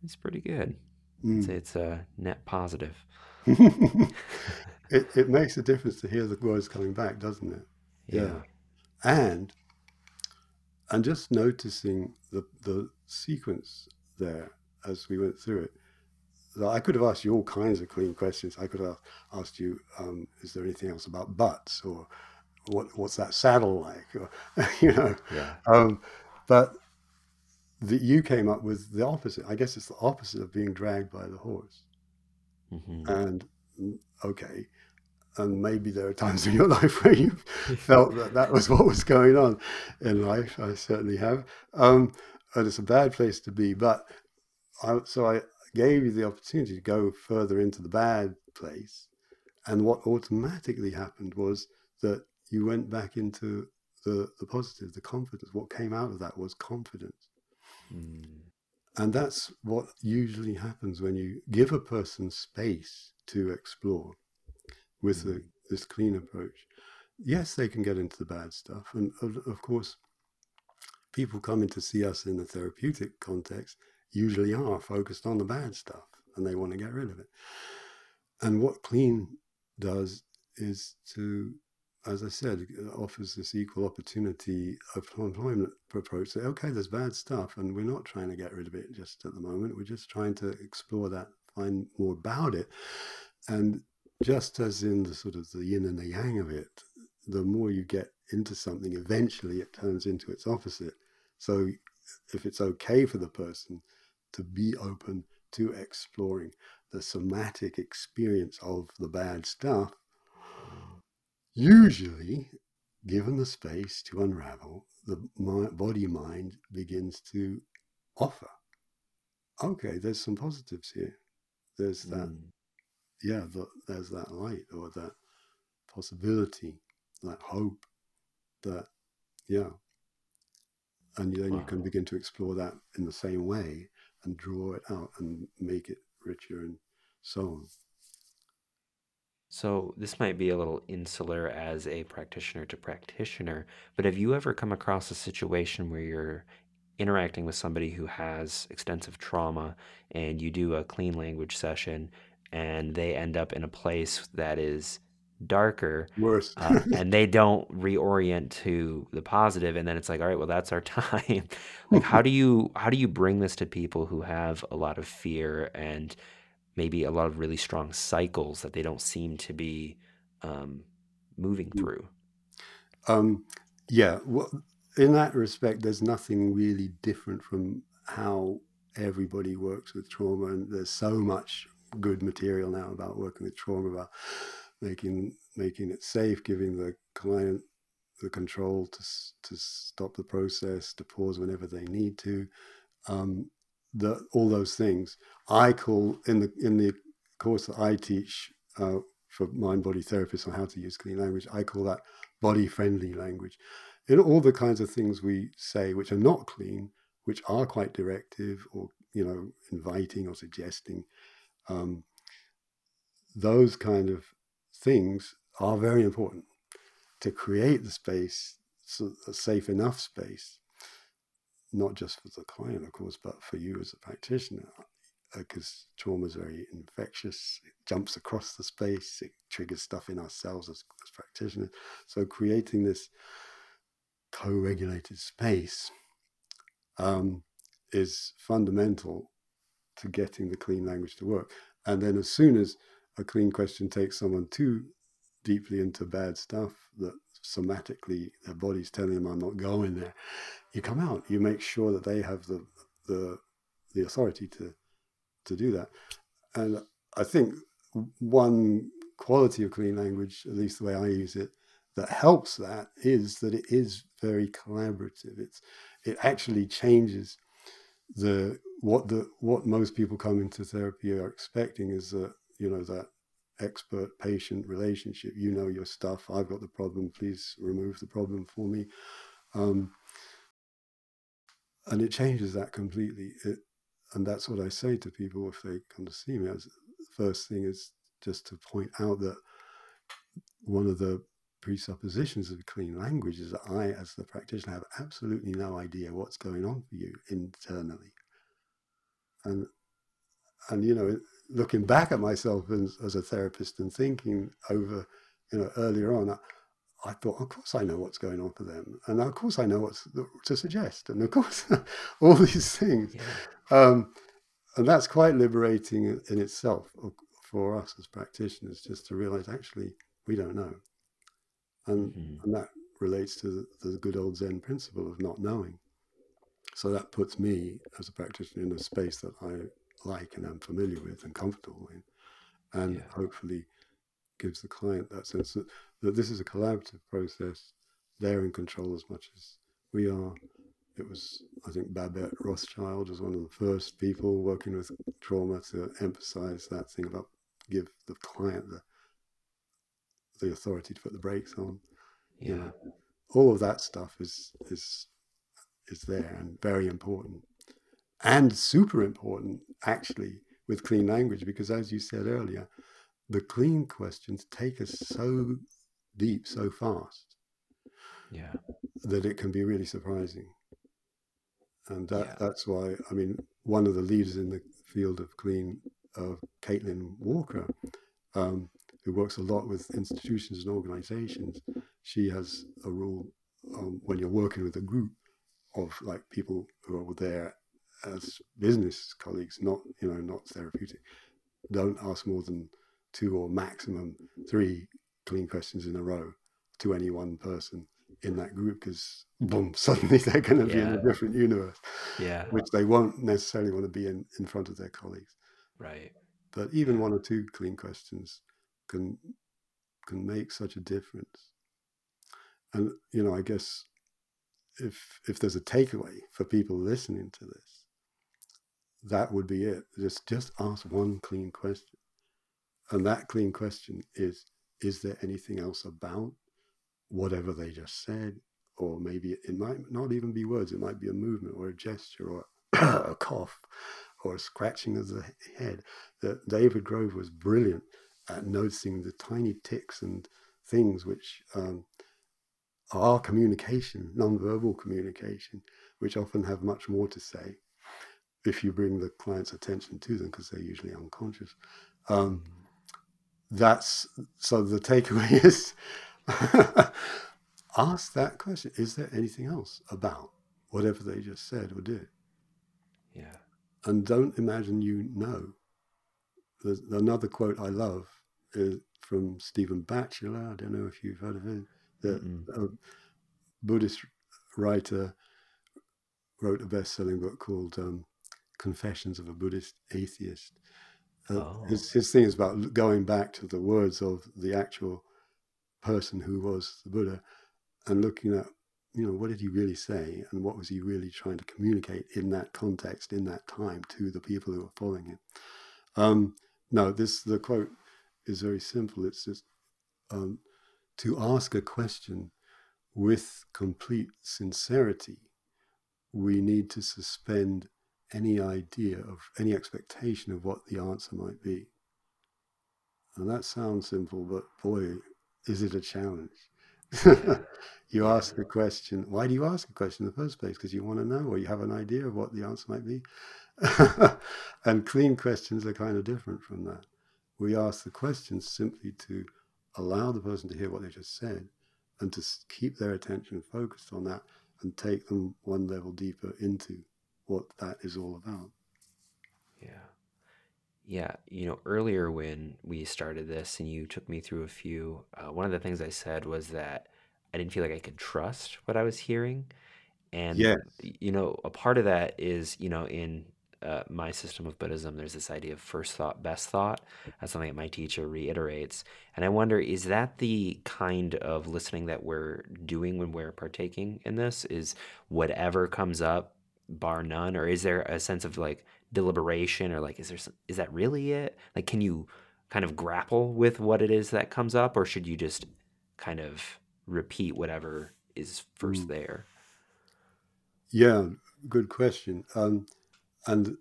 It's pretty good. Mm. I'd it's a net positive. it, it makes a difference to hear the words coming back, doesn't it? Yeah. And and just noticing the the sequence there as we went through it. I could have asked you all kinds of clean questions. I could have asked you, um, is there anything else about butts or what what's that saddle like? Or, you know. Yeah. Um, but the, you came up with the opposite. I guess it's the opposite of being dragged by the horse. hmm And mm, okay, and maybe there are times in your life where you felt that that was what was going on in life. I certainly have, um, and it's a bad place to be. But I, so I gave you the opportunity to go further into the bad place, and what automatically happened was that you went back into the the positive, the confidence. What came out of that was confidence. Mm. And that's what usually happens when you give a person space to explore with mm. the, this clean approach. Yes, they can get into the bad stuff. And of, of course, people coming to see us in the therapeutic context usually are focused on the bad stuff and they want to get rid of it. And what clean does is to, as I said, offers this equal opportunity of employment approach. Say, okay, there's bad stuff, and we're not trying to get rid of it just at the moment. We're just trying to explore that, find more about it. And just as in the sort of the yin and the yang of it, the more you get into something, eventually it turns into its opposite. So if it's okay for the person to be open to exploring the somatic experience of the bad stuff, usually, given the space to unravel, the body mind begins to offer. Okay, there's some positives here. There's that, Mm. Yeah, the, there's that light or that possibility, that hope, that, yeah. And then you can begin to explore that in the same way and draw it out and make it richer and so on. So this might be a little insular as a practitioner to practitioner, but have you ever come across a situation where you're interacting with somebody who has extensive trauma and you do a clean language session and they end up in a place that is darker Worse. uh, and they don't reorient to the positive and then it's like all right well that's our time. Like how do you how do you bring this to people who have a lot of fear and maybe a lot of really strong cycles that they don't seem to be um, moving through? Um, yeah, well, in that respect, there's nothing really different from how everybody works with trauma, and there's so much good material now about working with trauma, about making making it safe, giving the client the control to to stop the process, to pause whenever they need to, um, the all those things. I call in the in the course that I teach uh, for mind body therapists on how to use clean language. I call that body friendly language. In all the kinds of things we say which are not clean, which are quite directive or you know inviting or suggesting, um, those kind of things are very important to create the space, so a safe enough space, not just for the client, of course, but for you as a practitioner, because trauma is very infectious. It jumps across the space. It triggers stuff in ourselves as, as practitioners. So creating this co-regulated space um, is fundamental to getting the clean language to work. And then as soon as a clean question takes someone too deeply into bad stuff that somatically their body's telling them I'm not going there, you come out. You make sure that they have the the the authority to to do that. And I think one quality of clean language, at least the way I use it, that helps that is that it is very collaborative. It's it actually changes the what the what most people come into therapy are expecting is that you know that expert patient relationship. You know your stuff. I've got the problem. Please remove the problem for me. Um, and it changes that completely. It, and that's what I say to people if they come to see me. As first thing is just to point out that one of the presuppositions of clean language is that I, as the practitioner, have absolutely no idea what's going on for you internally. And and you know, looking back at myself as, as a therapist and thinking over, you know, earlier on, I, I, thought, of course I know what's going on for them, and of course I know what to suggest, and of course all these things, yeah. um, and that's quite liberating in, itself for us as practitioners, just to realize actually we don't know, and mm-hmm. and that relates to the, the good old Zen principle of not knowing. So that puts me as a practitioner in a space that I like and am familiar with and comfortable in, and yeah. hopefully gives the client that sense that, that this is a collaborative process. They're in control as much as we are. It was, I think, Babette Rothschild was one of the first people working with trauma to emphasize that thing about give the client the the authority to put the brakes on. Yeah. You know, all of that stuff is is is there and very important and super important actually with clean language because as you said earlier the clean questions take us so deep so fast yeah that it can be really surprising and that, yeah. that's why i mean one of the leaders in the field of clean of caitlin walker um, who works a lot with institutions and organizations she has a rule um, when you're working with a group of like people who are there as business colleagues, not you know not therapeutic, don't ask more than two or maximum three clean questions in a row to any one person in that group because boom suddenly they're going to yeah. be in a different universe yeah. which they won't necessarily want to be in in front of their colleagues. Right. But even one or two clean questions can can make such a difference. And you know i guess if if there's a takeaway for people listening to this that would be it. Just just ask one clean question. And that clean question is is there anything else about whatever they just said? Or maybe it might not even be words, it might be a movement or a gesture or a cough or a scratching of the head. That David Grove was brilliant at noticing the tiny ticks and things which um, are communication, non-verbal communication, which often have much more to say if you bring the client's attention to them because they're usually unconscious. Um, that's so the takeaway is ask that question is there anything else about whatever they just said or did? Yeah. And don't imagine you know. There's another quote i love is from stephen batchelor. I don't know if you've heard of him the buddhist writer wrote a best-selling book called um, Confessions of a Buddhist Atheist. Uh, oh. his, his thing is about going back to the words of the actual person who was the Buddha and looking at, you know, what did he really say and what was he really trying to communicate in that context, in that time to the people who were following him. Um, no, this the quote is very simple. It's just um, to ask a question with complete sincerity, we need to suspend any idea of any expectation of what the answer might be. And that sounds simple, but boy, is it a challenge. you ask a question. Why do you ask a question in the first place? Because you want to know or you have an idea of what the answer might be. and clean questions are kind of different from that. We ask the questions simply to allow the person to hear what they just said and to keep their attention focused on that and take them one level deeper into what that is all about. Yeah. Yeah. You know, earlier when we started this and you took me through a few, uh, one of the things I said was that I didn't feel like I could trust what I was hearing. And, Yes. you know, a part of that is, you know, in uh, my system of Buddhism, there's this idea of first thought, best thought. That's something that my teacher reiterates. And I wonder, is that the kind of listening that we're doing when we're partaking in this? Is whatever comes up bar none or is there a sense of like deliberation or like is there some, is that really it like can you kind of grapple with what it is that comes up or should you just kind of repeat whatever is first Mm. there Yeah, good question. Um, and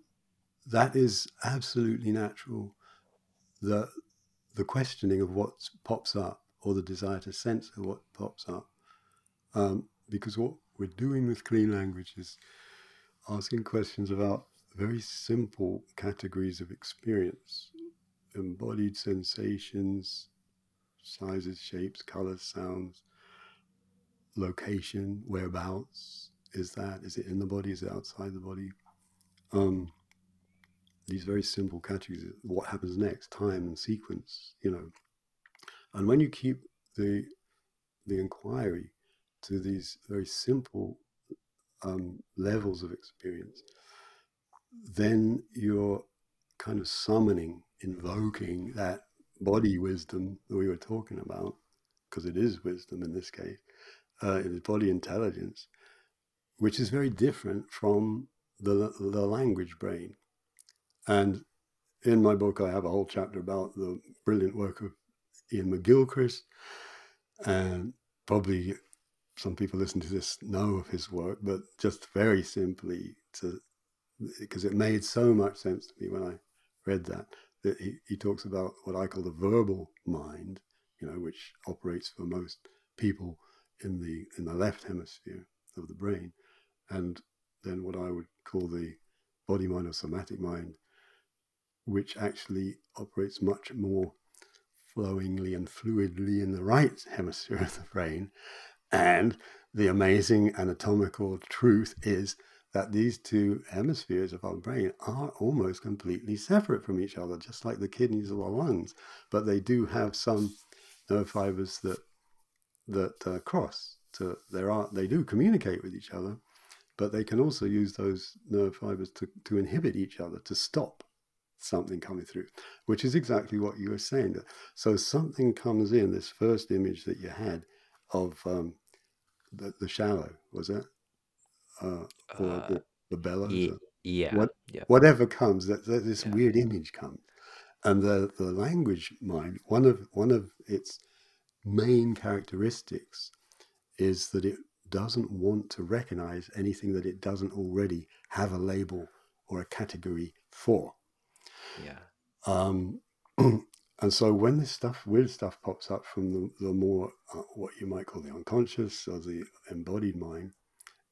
that is absolutely natural. The the questioning of what pops up or the desire to censor what pops up, um, because what we're doing with clean language is asking questions about very simple categories of experience, embodied sensations, sizes, shapes, colors, sounds, location, whereabouts is that? Is it in the body? Is it outside the body? Um, these very simple categories. What happens next? Time and sequence. You know, and when you keep the the inquiry to these very simple um, levels of experience, then you're kind of summoning, invoking that body wisdom that we were talking about, because it is wisdom in this case, uh, it is body intelligence, which is very different from the, the language brain. And in my book, I have a whole chapter about the brilliant work of Iain McGilchrist. And probably some people listen to this know of his work, but just very simply to because it made so much sense to me when I read that that he, he talks about what I call the verbal mind, you know, which operates for most people in the in the left hemisphere of the brain, and then what I would call the body mind or somatic mind, which actually operates much more flowingly and fluidly in the right hemisphere of the brain. And the amazing anatomical truth is that these two hemispheres of our brain are almost completely separate from each other, just like the kidneys or the lungs. But they do have some nerve fibers that that uh, cross. So there are they do communicate with each other, but they can also use those nerve fibers to, to inhibit each other to stop something coming through, which is exactly what you were saying. So something comes in. This first image that you had of um, the, the shallow was that, uh, or uh, the, the bellows, ye- or yeah what yeah whatever comes. That, that this Yeah. weird image comes, and the the language mind. One of one of its main characteristics is that it doesn't want to recognize anything that it doesn't already have a label or a category for. yeah Um, and so when this stuff, weird stuff pops up from the, the more, uh, what you might call the unconscious or the embodied mind,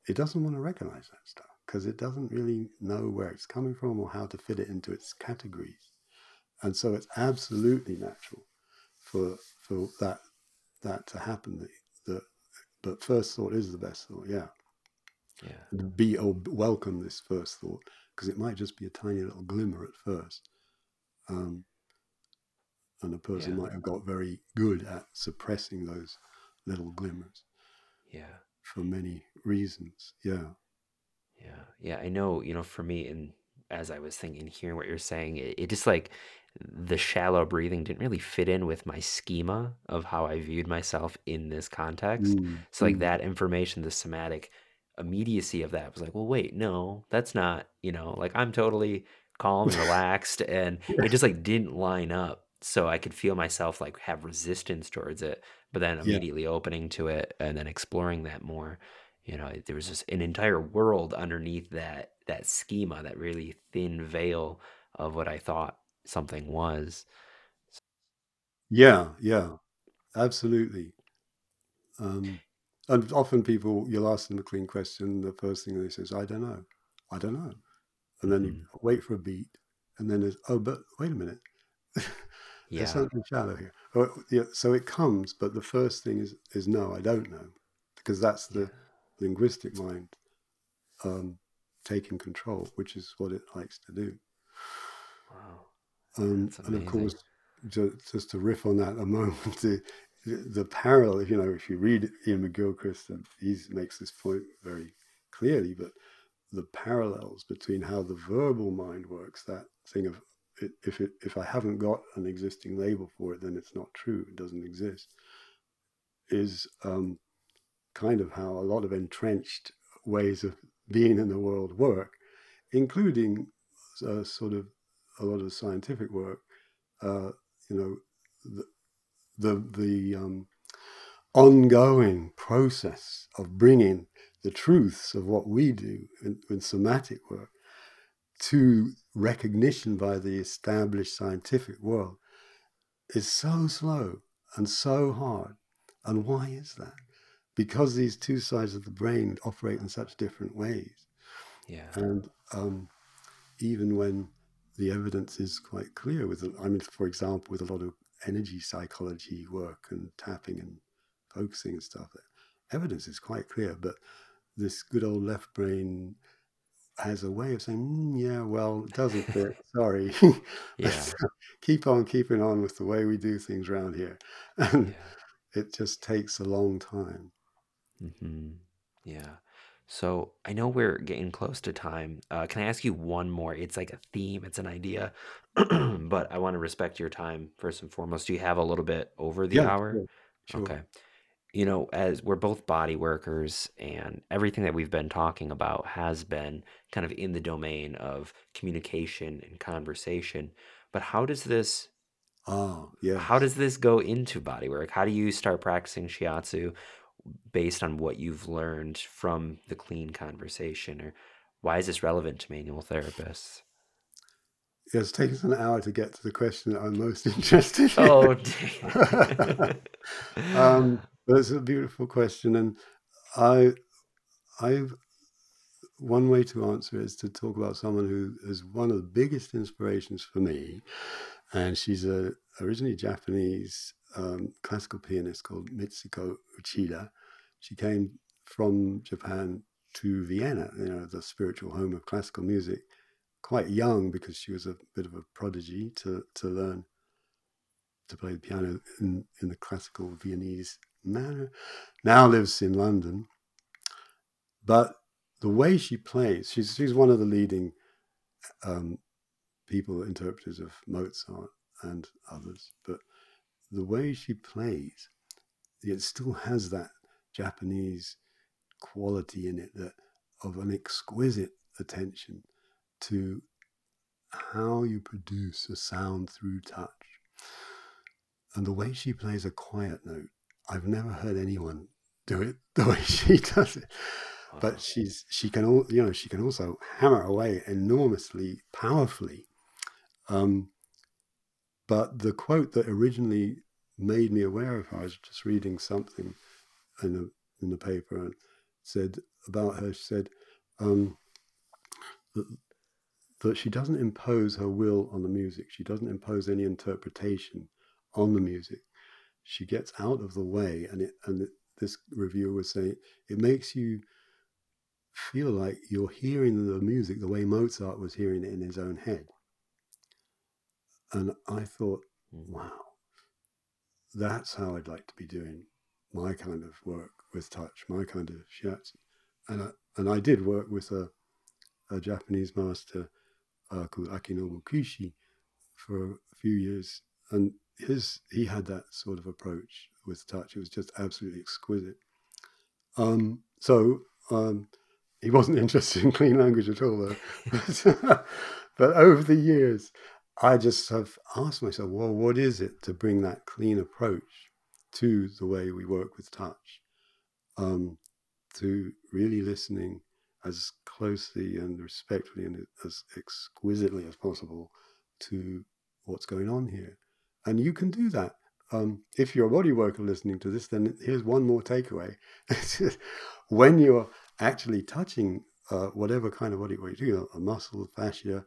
it doesn't want to recognize that stuff because it doesn't really know where it's coming from or how to fit it into its categories. And so it's absolutely natural for, for that, that to happen. But first thought is the best thought. Yeah. yeah Be, or welcome this first thought because it might just be a tiny little glimmer at first. Um, and a person Yeah. might have got very good at suppressing those little glimmers yeah for many reasons. Yeah. Yeah, yeah, I know, you know, for me, and as I was thinking, hearing what you're saying, it, it just like the shallow breathing didn't really fit in with my schema of how I viewed myself in this context. Mm, So, like mm. that information, the somatic immediacy of that was like, well, wait, no, that's not, you know, like I'm totally calm and relaxed, and it just like didn't line up. So I could feel myself like have resistance towards it, but then Yeah. immediately opening to it and then exploring that more you know there was just an entire world underneath that that schema that really thin veil of what i thought something was Yeah. Yeah. Absolutely. Um, and often people, you'll ask them a clean question, the first thing they say is, I don't know. I don't know. And then you Mhm. wait for a beat, and then there's, oh, but wait a minute. yeah There's something shallow here. Or, yeah, so it comes, but the first thing is is no, I don't know, because that's the yeah linguistic mind um, taking control, which is what it likes to do. wow Um, and of course, ju- just to riff on that a moment, the, the parallel, you know, if you read Iain McGilchrist, and he makes this point very clearly, but the parallels between how the verbal mind works, that thing of it, if it, if I haven't got an existing label for it, then it's not true, it doesn't exist, is um, kind of how a lot of entrenched ways of being in the world work, including uh, sort of a lot of scientific work. Uh, you know, the the, the um, ongoing process of bringing the truths of what we do in, in somatic work to recognition by the established scientific world is so slow and so hard. And why is that? Because these two sides of the brain operate in such different ways. Yeah. And um, even when the evidence is quite clear, with, I mean, for example, with a lot of energy psychology work and tapping and focusing and stuff, evidence is quite clear. But this good old left brain has a way of saying, mm, yeah, well, it doesn't fit. Sorry. Yeah. Keep on keeping on with the way we do things around here. And Yeah. it just takes a long time. hmm Yeah. So I know we're getting close to time. Uh, can I ask you one more? It's like a theme, it's an idea, but I want to respect your time first and foremost. Do you have a little bit over the Yeah, hour? sure. Sure. Okay. You know, as we're both body workers, and everything that we've been talking about has been kind of in the domain of communication and conversation. But how does this Ah, yeah. how yes. does this go into body work? How do you start practicing shiatsu based on what you've learned from the clean conversation? Or why is this relevant to manual therapists? It's taken us an hour to get to the question that I'm most interested in. Oh, um, but it's a beautiful question, and I, I've one way to answer is to talk about someone who is one of the biggest inspirations for me, and she's a originally Japanese um, classical pianist called Mitsuko Uchida. She came from Japan to Vienna, you know, the spiritual home of classical music, quite young because she was a bit of a prodigy to to learn to play the piano in, in the classical Viennese manner. Now lives in London, but the way she plays, she's she's one of the leading um, people interpreters of Mozart and others. But the way she plays, it still has that Japanese quality in it that of an exquisite attention to how you produce a sound through touch. And the way she plays a quiet note, I've never heard anyone do it the way she does it. Wow. But she's she can all you know she can also hammer away enormously powerfully. Um, but the quote that originally made me aware of her, I was just reading something in the in the paper and said about her. She said um, that, that she doesn't impose her will on the music. She doesn't impose any interpretation on the music. She gets out of the way, and it and it, this reviewer was saying it makes you feel like you're hearing the music the way Mozart was hearing it in his own head. And I thought, Mm. wow, that's how I'd like to be doing my kind of work with touch, my kind of shiatsu. And I, and I did work with a, a Japanese master uh, called Akinobu Kishi for a few years, and his he had that sort of approach with touch. It was just absolutely exquisite. Um, so um, he wasn't interested in clean language at all, though. but, but over the years, I just have asked myself, well, what is it to bring that clean approach to the way we work with touch? Um, to really listening as closely and respectfully and as exquisitely as possible to what's going on here. And you can do that. Um, if you're a body worker listening to this, then here's one more takeaway. when you're actually touching uh, whatever kind of body work you do, a muscle, fascia,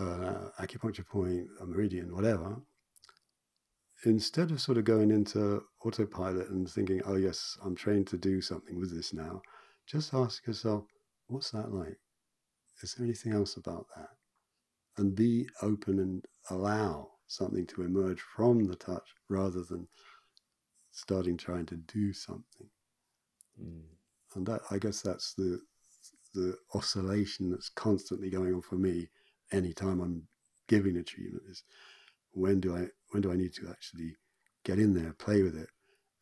uh, acupuncture point, a meridian, whatever, instead of sort of going into autopilot and thinking, oh, yes, I'm trained to do something with this now, just ask yourself, what's that like? Is there anything else about that? And be open and allow something to emerge from the touch rather than starting trying to do something. Mm. And that, I guess, that's the the oscillation that's constantly going on for me anytime I'm giving a treatment is when do I when do I need to actually get in there, play with it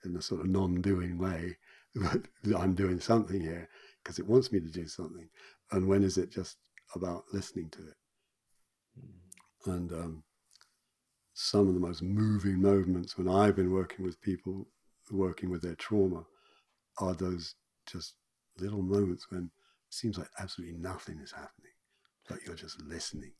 in a sort of non-doing way, but I'm doing something here. because it wants me to do something, and when is it just about listening to it? Mm. And um, some of the most moving moments when I've been working with people working with their trauma are those just little moments when it seems like absolutely nothing is happening, but you're just listening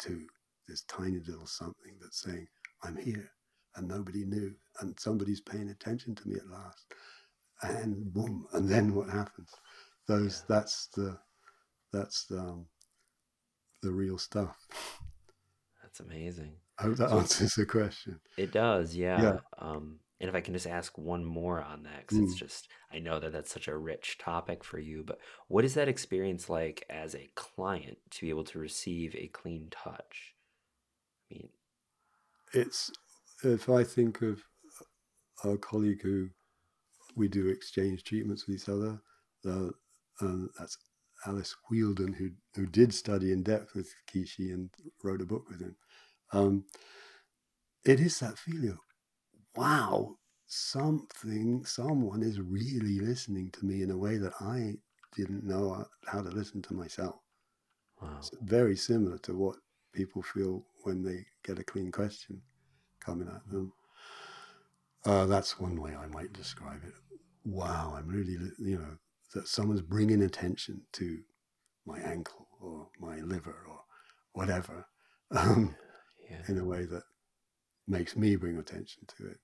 to this tiny little something that's saying, I'm here, and nobody knew, and somebody's paying attention to me at last. And boom, and then what happens? Those Yeah. that's the that's the, um, the real stuff. That's amazing. I hope that answers the question. It does, yeah. Yeah. Um, and if I can just ask one more on that, because it's Mm. just, I know that that's such a rich topic for you, but what is that experience like as a client to be able to receive a clean touch? I mean, it's if I think of a colleague who we do exchange treatments with each other, uh, and that's Alice Whieldon, who who did study in depth with Kishi and wrote a book with him. Um, it is that feeling of, wow, something, someone is really listening to me in a way that I didn't know how to listen to myself. wow. It's very similar to what people feel when they get a clean question coming at them. Uh, that's one way I might describe it. Wow, I'm really, you know, that someone's bringing attention to my ankle or my liver or whatever um, Yeah. in a way that makes me bring attention to it.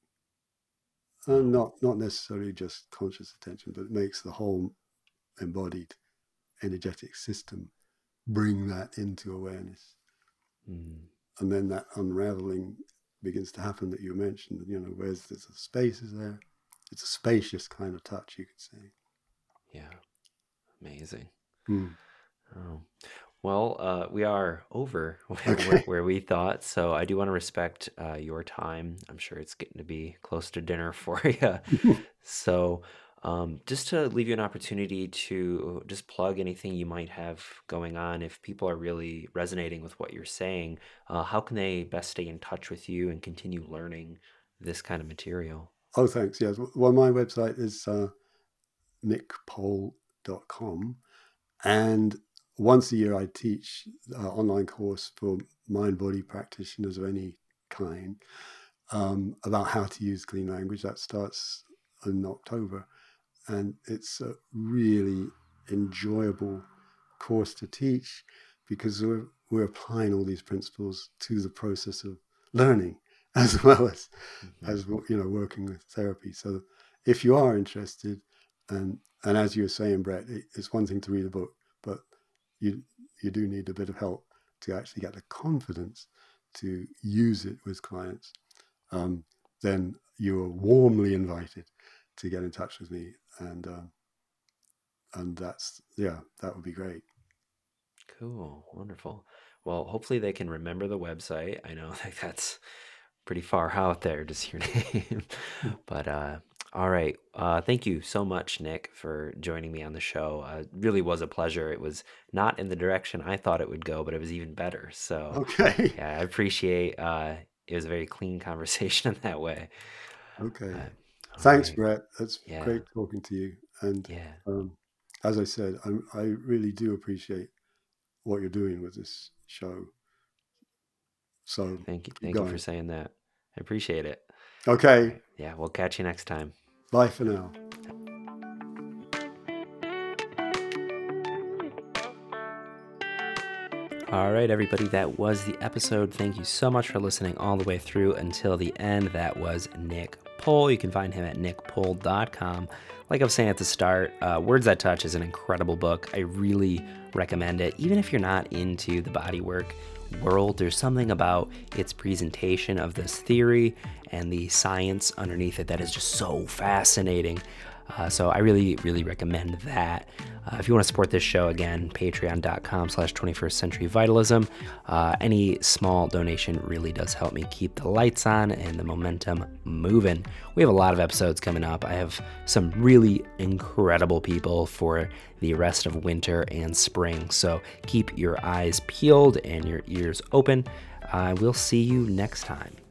And not, not necessarily just conscious attention, but it makes the whole embodied energetic system bring that into awareness Mm. and then that unraveling begins to happen that you mentioned. You know, where's there's a space is there? It's a spacious kind of touch, you could say. Yeah. Amazing. Mm. Oh. Well, uh, we are over where, Okay. where we thought, so I do want to respect uh, your time. I'm sure it's getting to be close to dinner for you. So, um, just to leave you an opportunity to just plug anything you might have going on, if people are really resonating with what you're saying, uh, how can they best stay in touch with you and continue learning this kind of material? Oh, thanks. Yes. Well, my website is uh, nickpole.com. And once a year, I teach an online course for mind body practitioners of any kind um, about how to use clean language. That starts in October. And it's a really enjoyable course to teach because we're, we're applying all these principles to the process of learning as well as Mhm. as you know working with therapy so if you are interested and and as you were saying brett it, it's one thing to read a book but you you do need a bit of help to actually get the confidence to use it with clients um, then you are warmly invited to get in touch with me and um, and that's yeah that would be great Cool, wonderful. Well, hopefully they can remember the website. I know like that's pretty far out there, just your name. But uh all right. Uh thank you so much, Nick, for joining me on the show. Uh, it really was a pleasure. It was not in the direction I thought it would go, but it was even better. So okay yeah, I appreciate uh it was a very clean conversation in that way. okay Uh, all thanks right. brett that's Yeah. great talking to you and Yeah. um, as I said, I'm, I really do appreciate what you're doing with this show. So, Thank you. keep Thank you for going. saying that. I appreciate it. Okay, Yeah, we'll catch you next time. Bye for now. All right, everybody, that was the episode. Thank you so much for listening all the way through until the end. That was Nick Pole. You can find him at nickpole.com. Like I was saying at the start, uh, Words That Touch is an incredible book. I really recommend it. Even if you're not into the bodywork world, there's something about its presentation of this theory and the science underneath it that is just so fascinating. Uh, so I really, really recommend that. Uh, if you want to support this show, again, patreon.com slash 21st century vitalism. Uh, any small donation really does help me keep the lights on and the momentum moving. We have a lot of episodes coming up. I have some really incredible people for the rest of winter and spring. So keep your eyes peeled and your ears open. I will see you next time.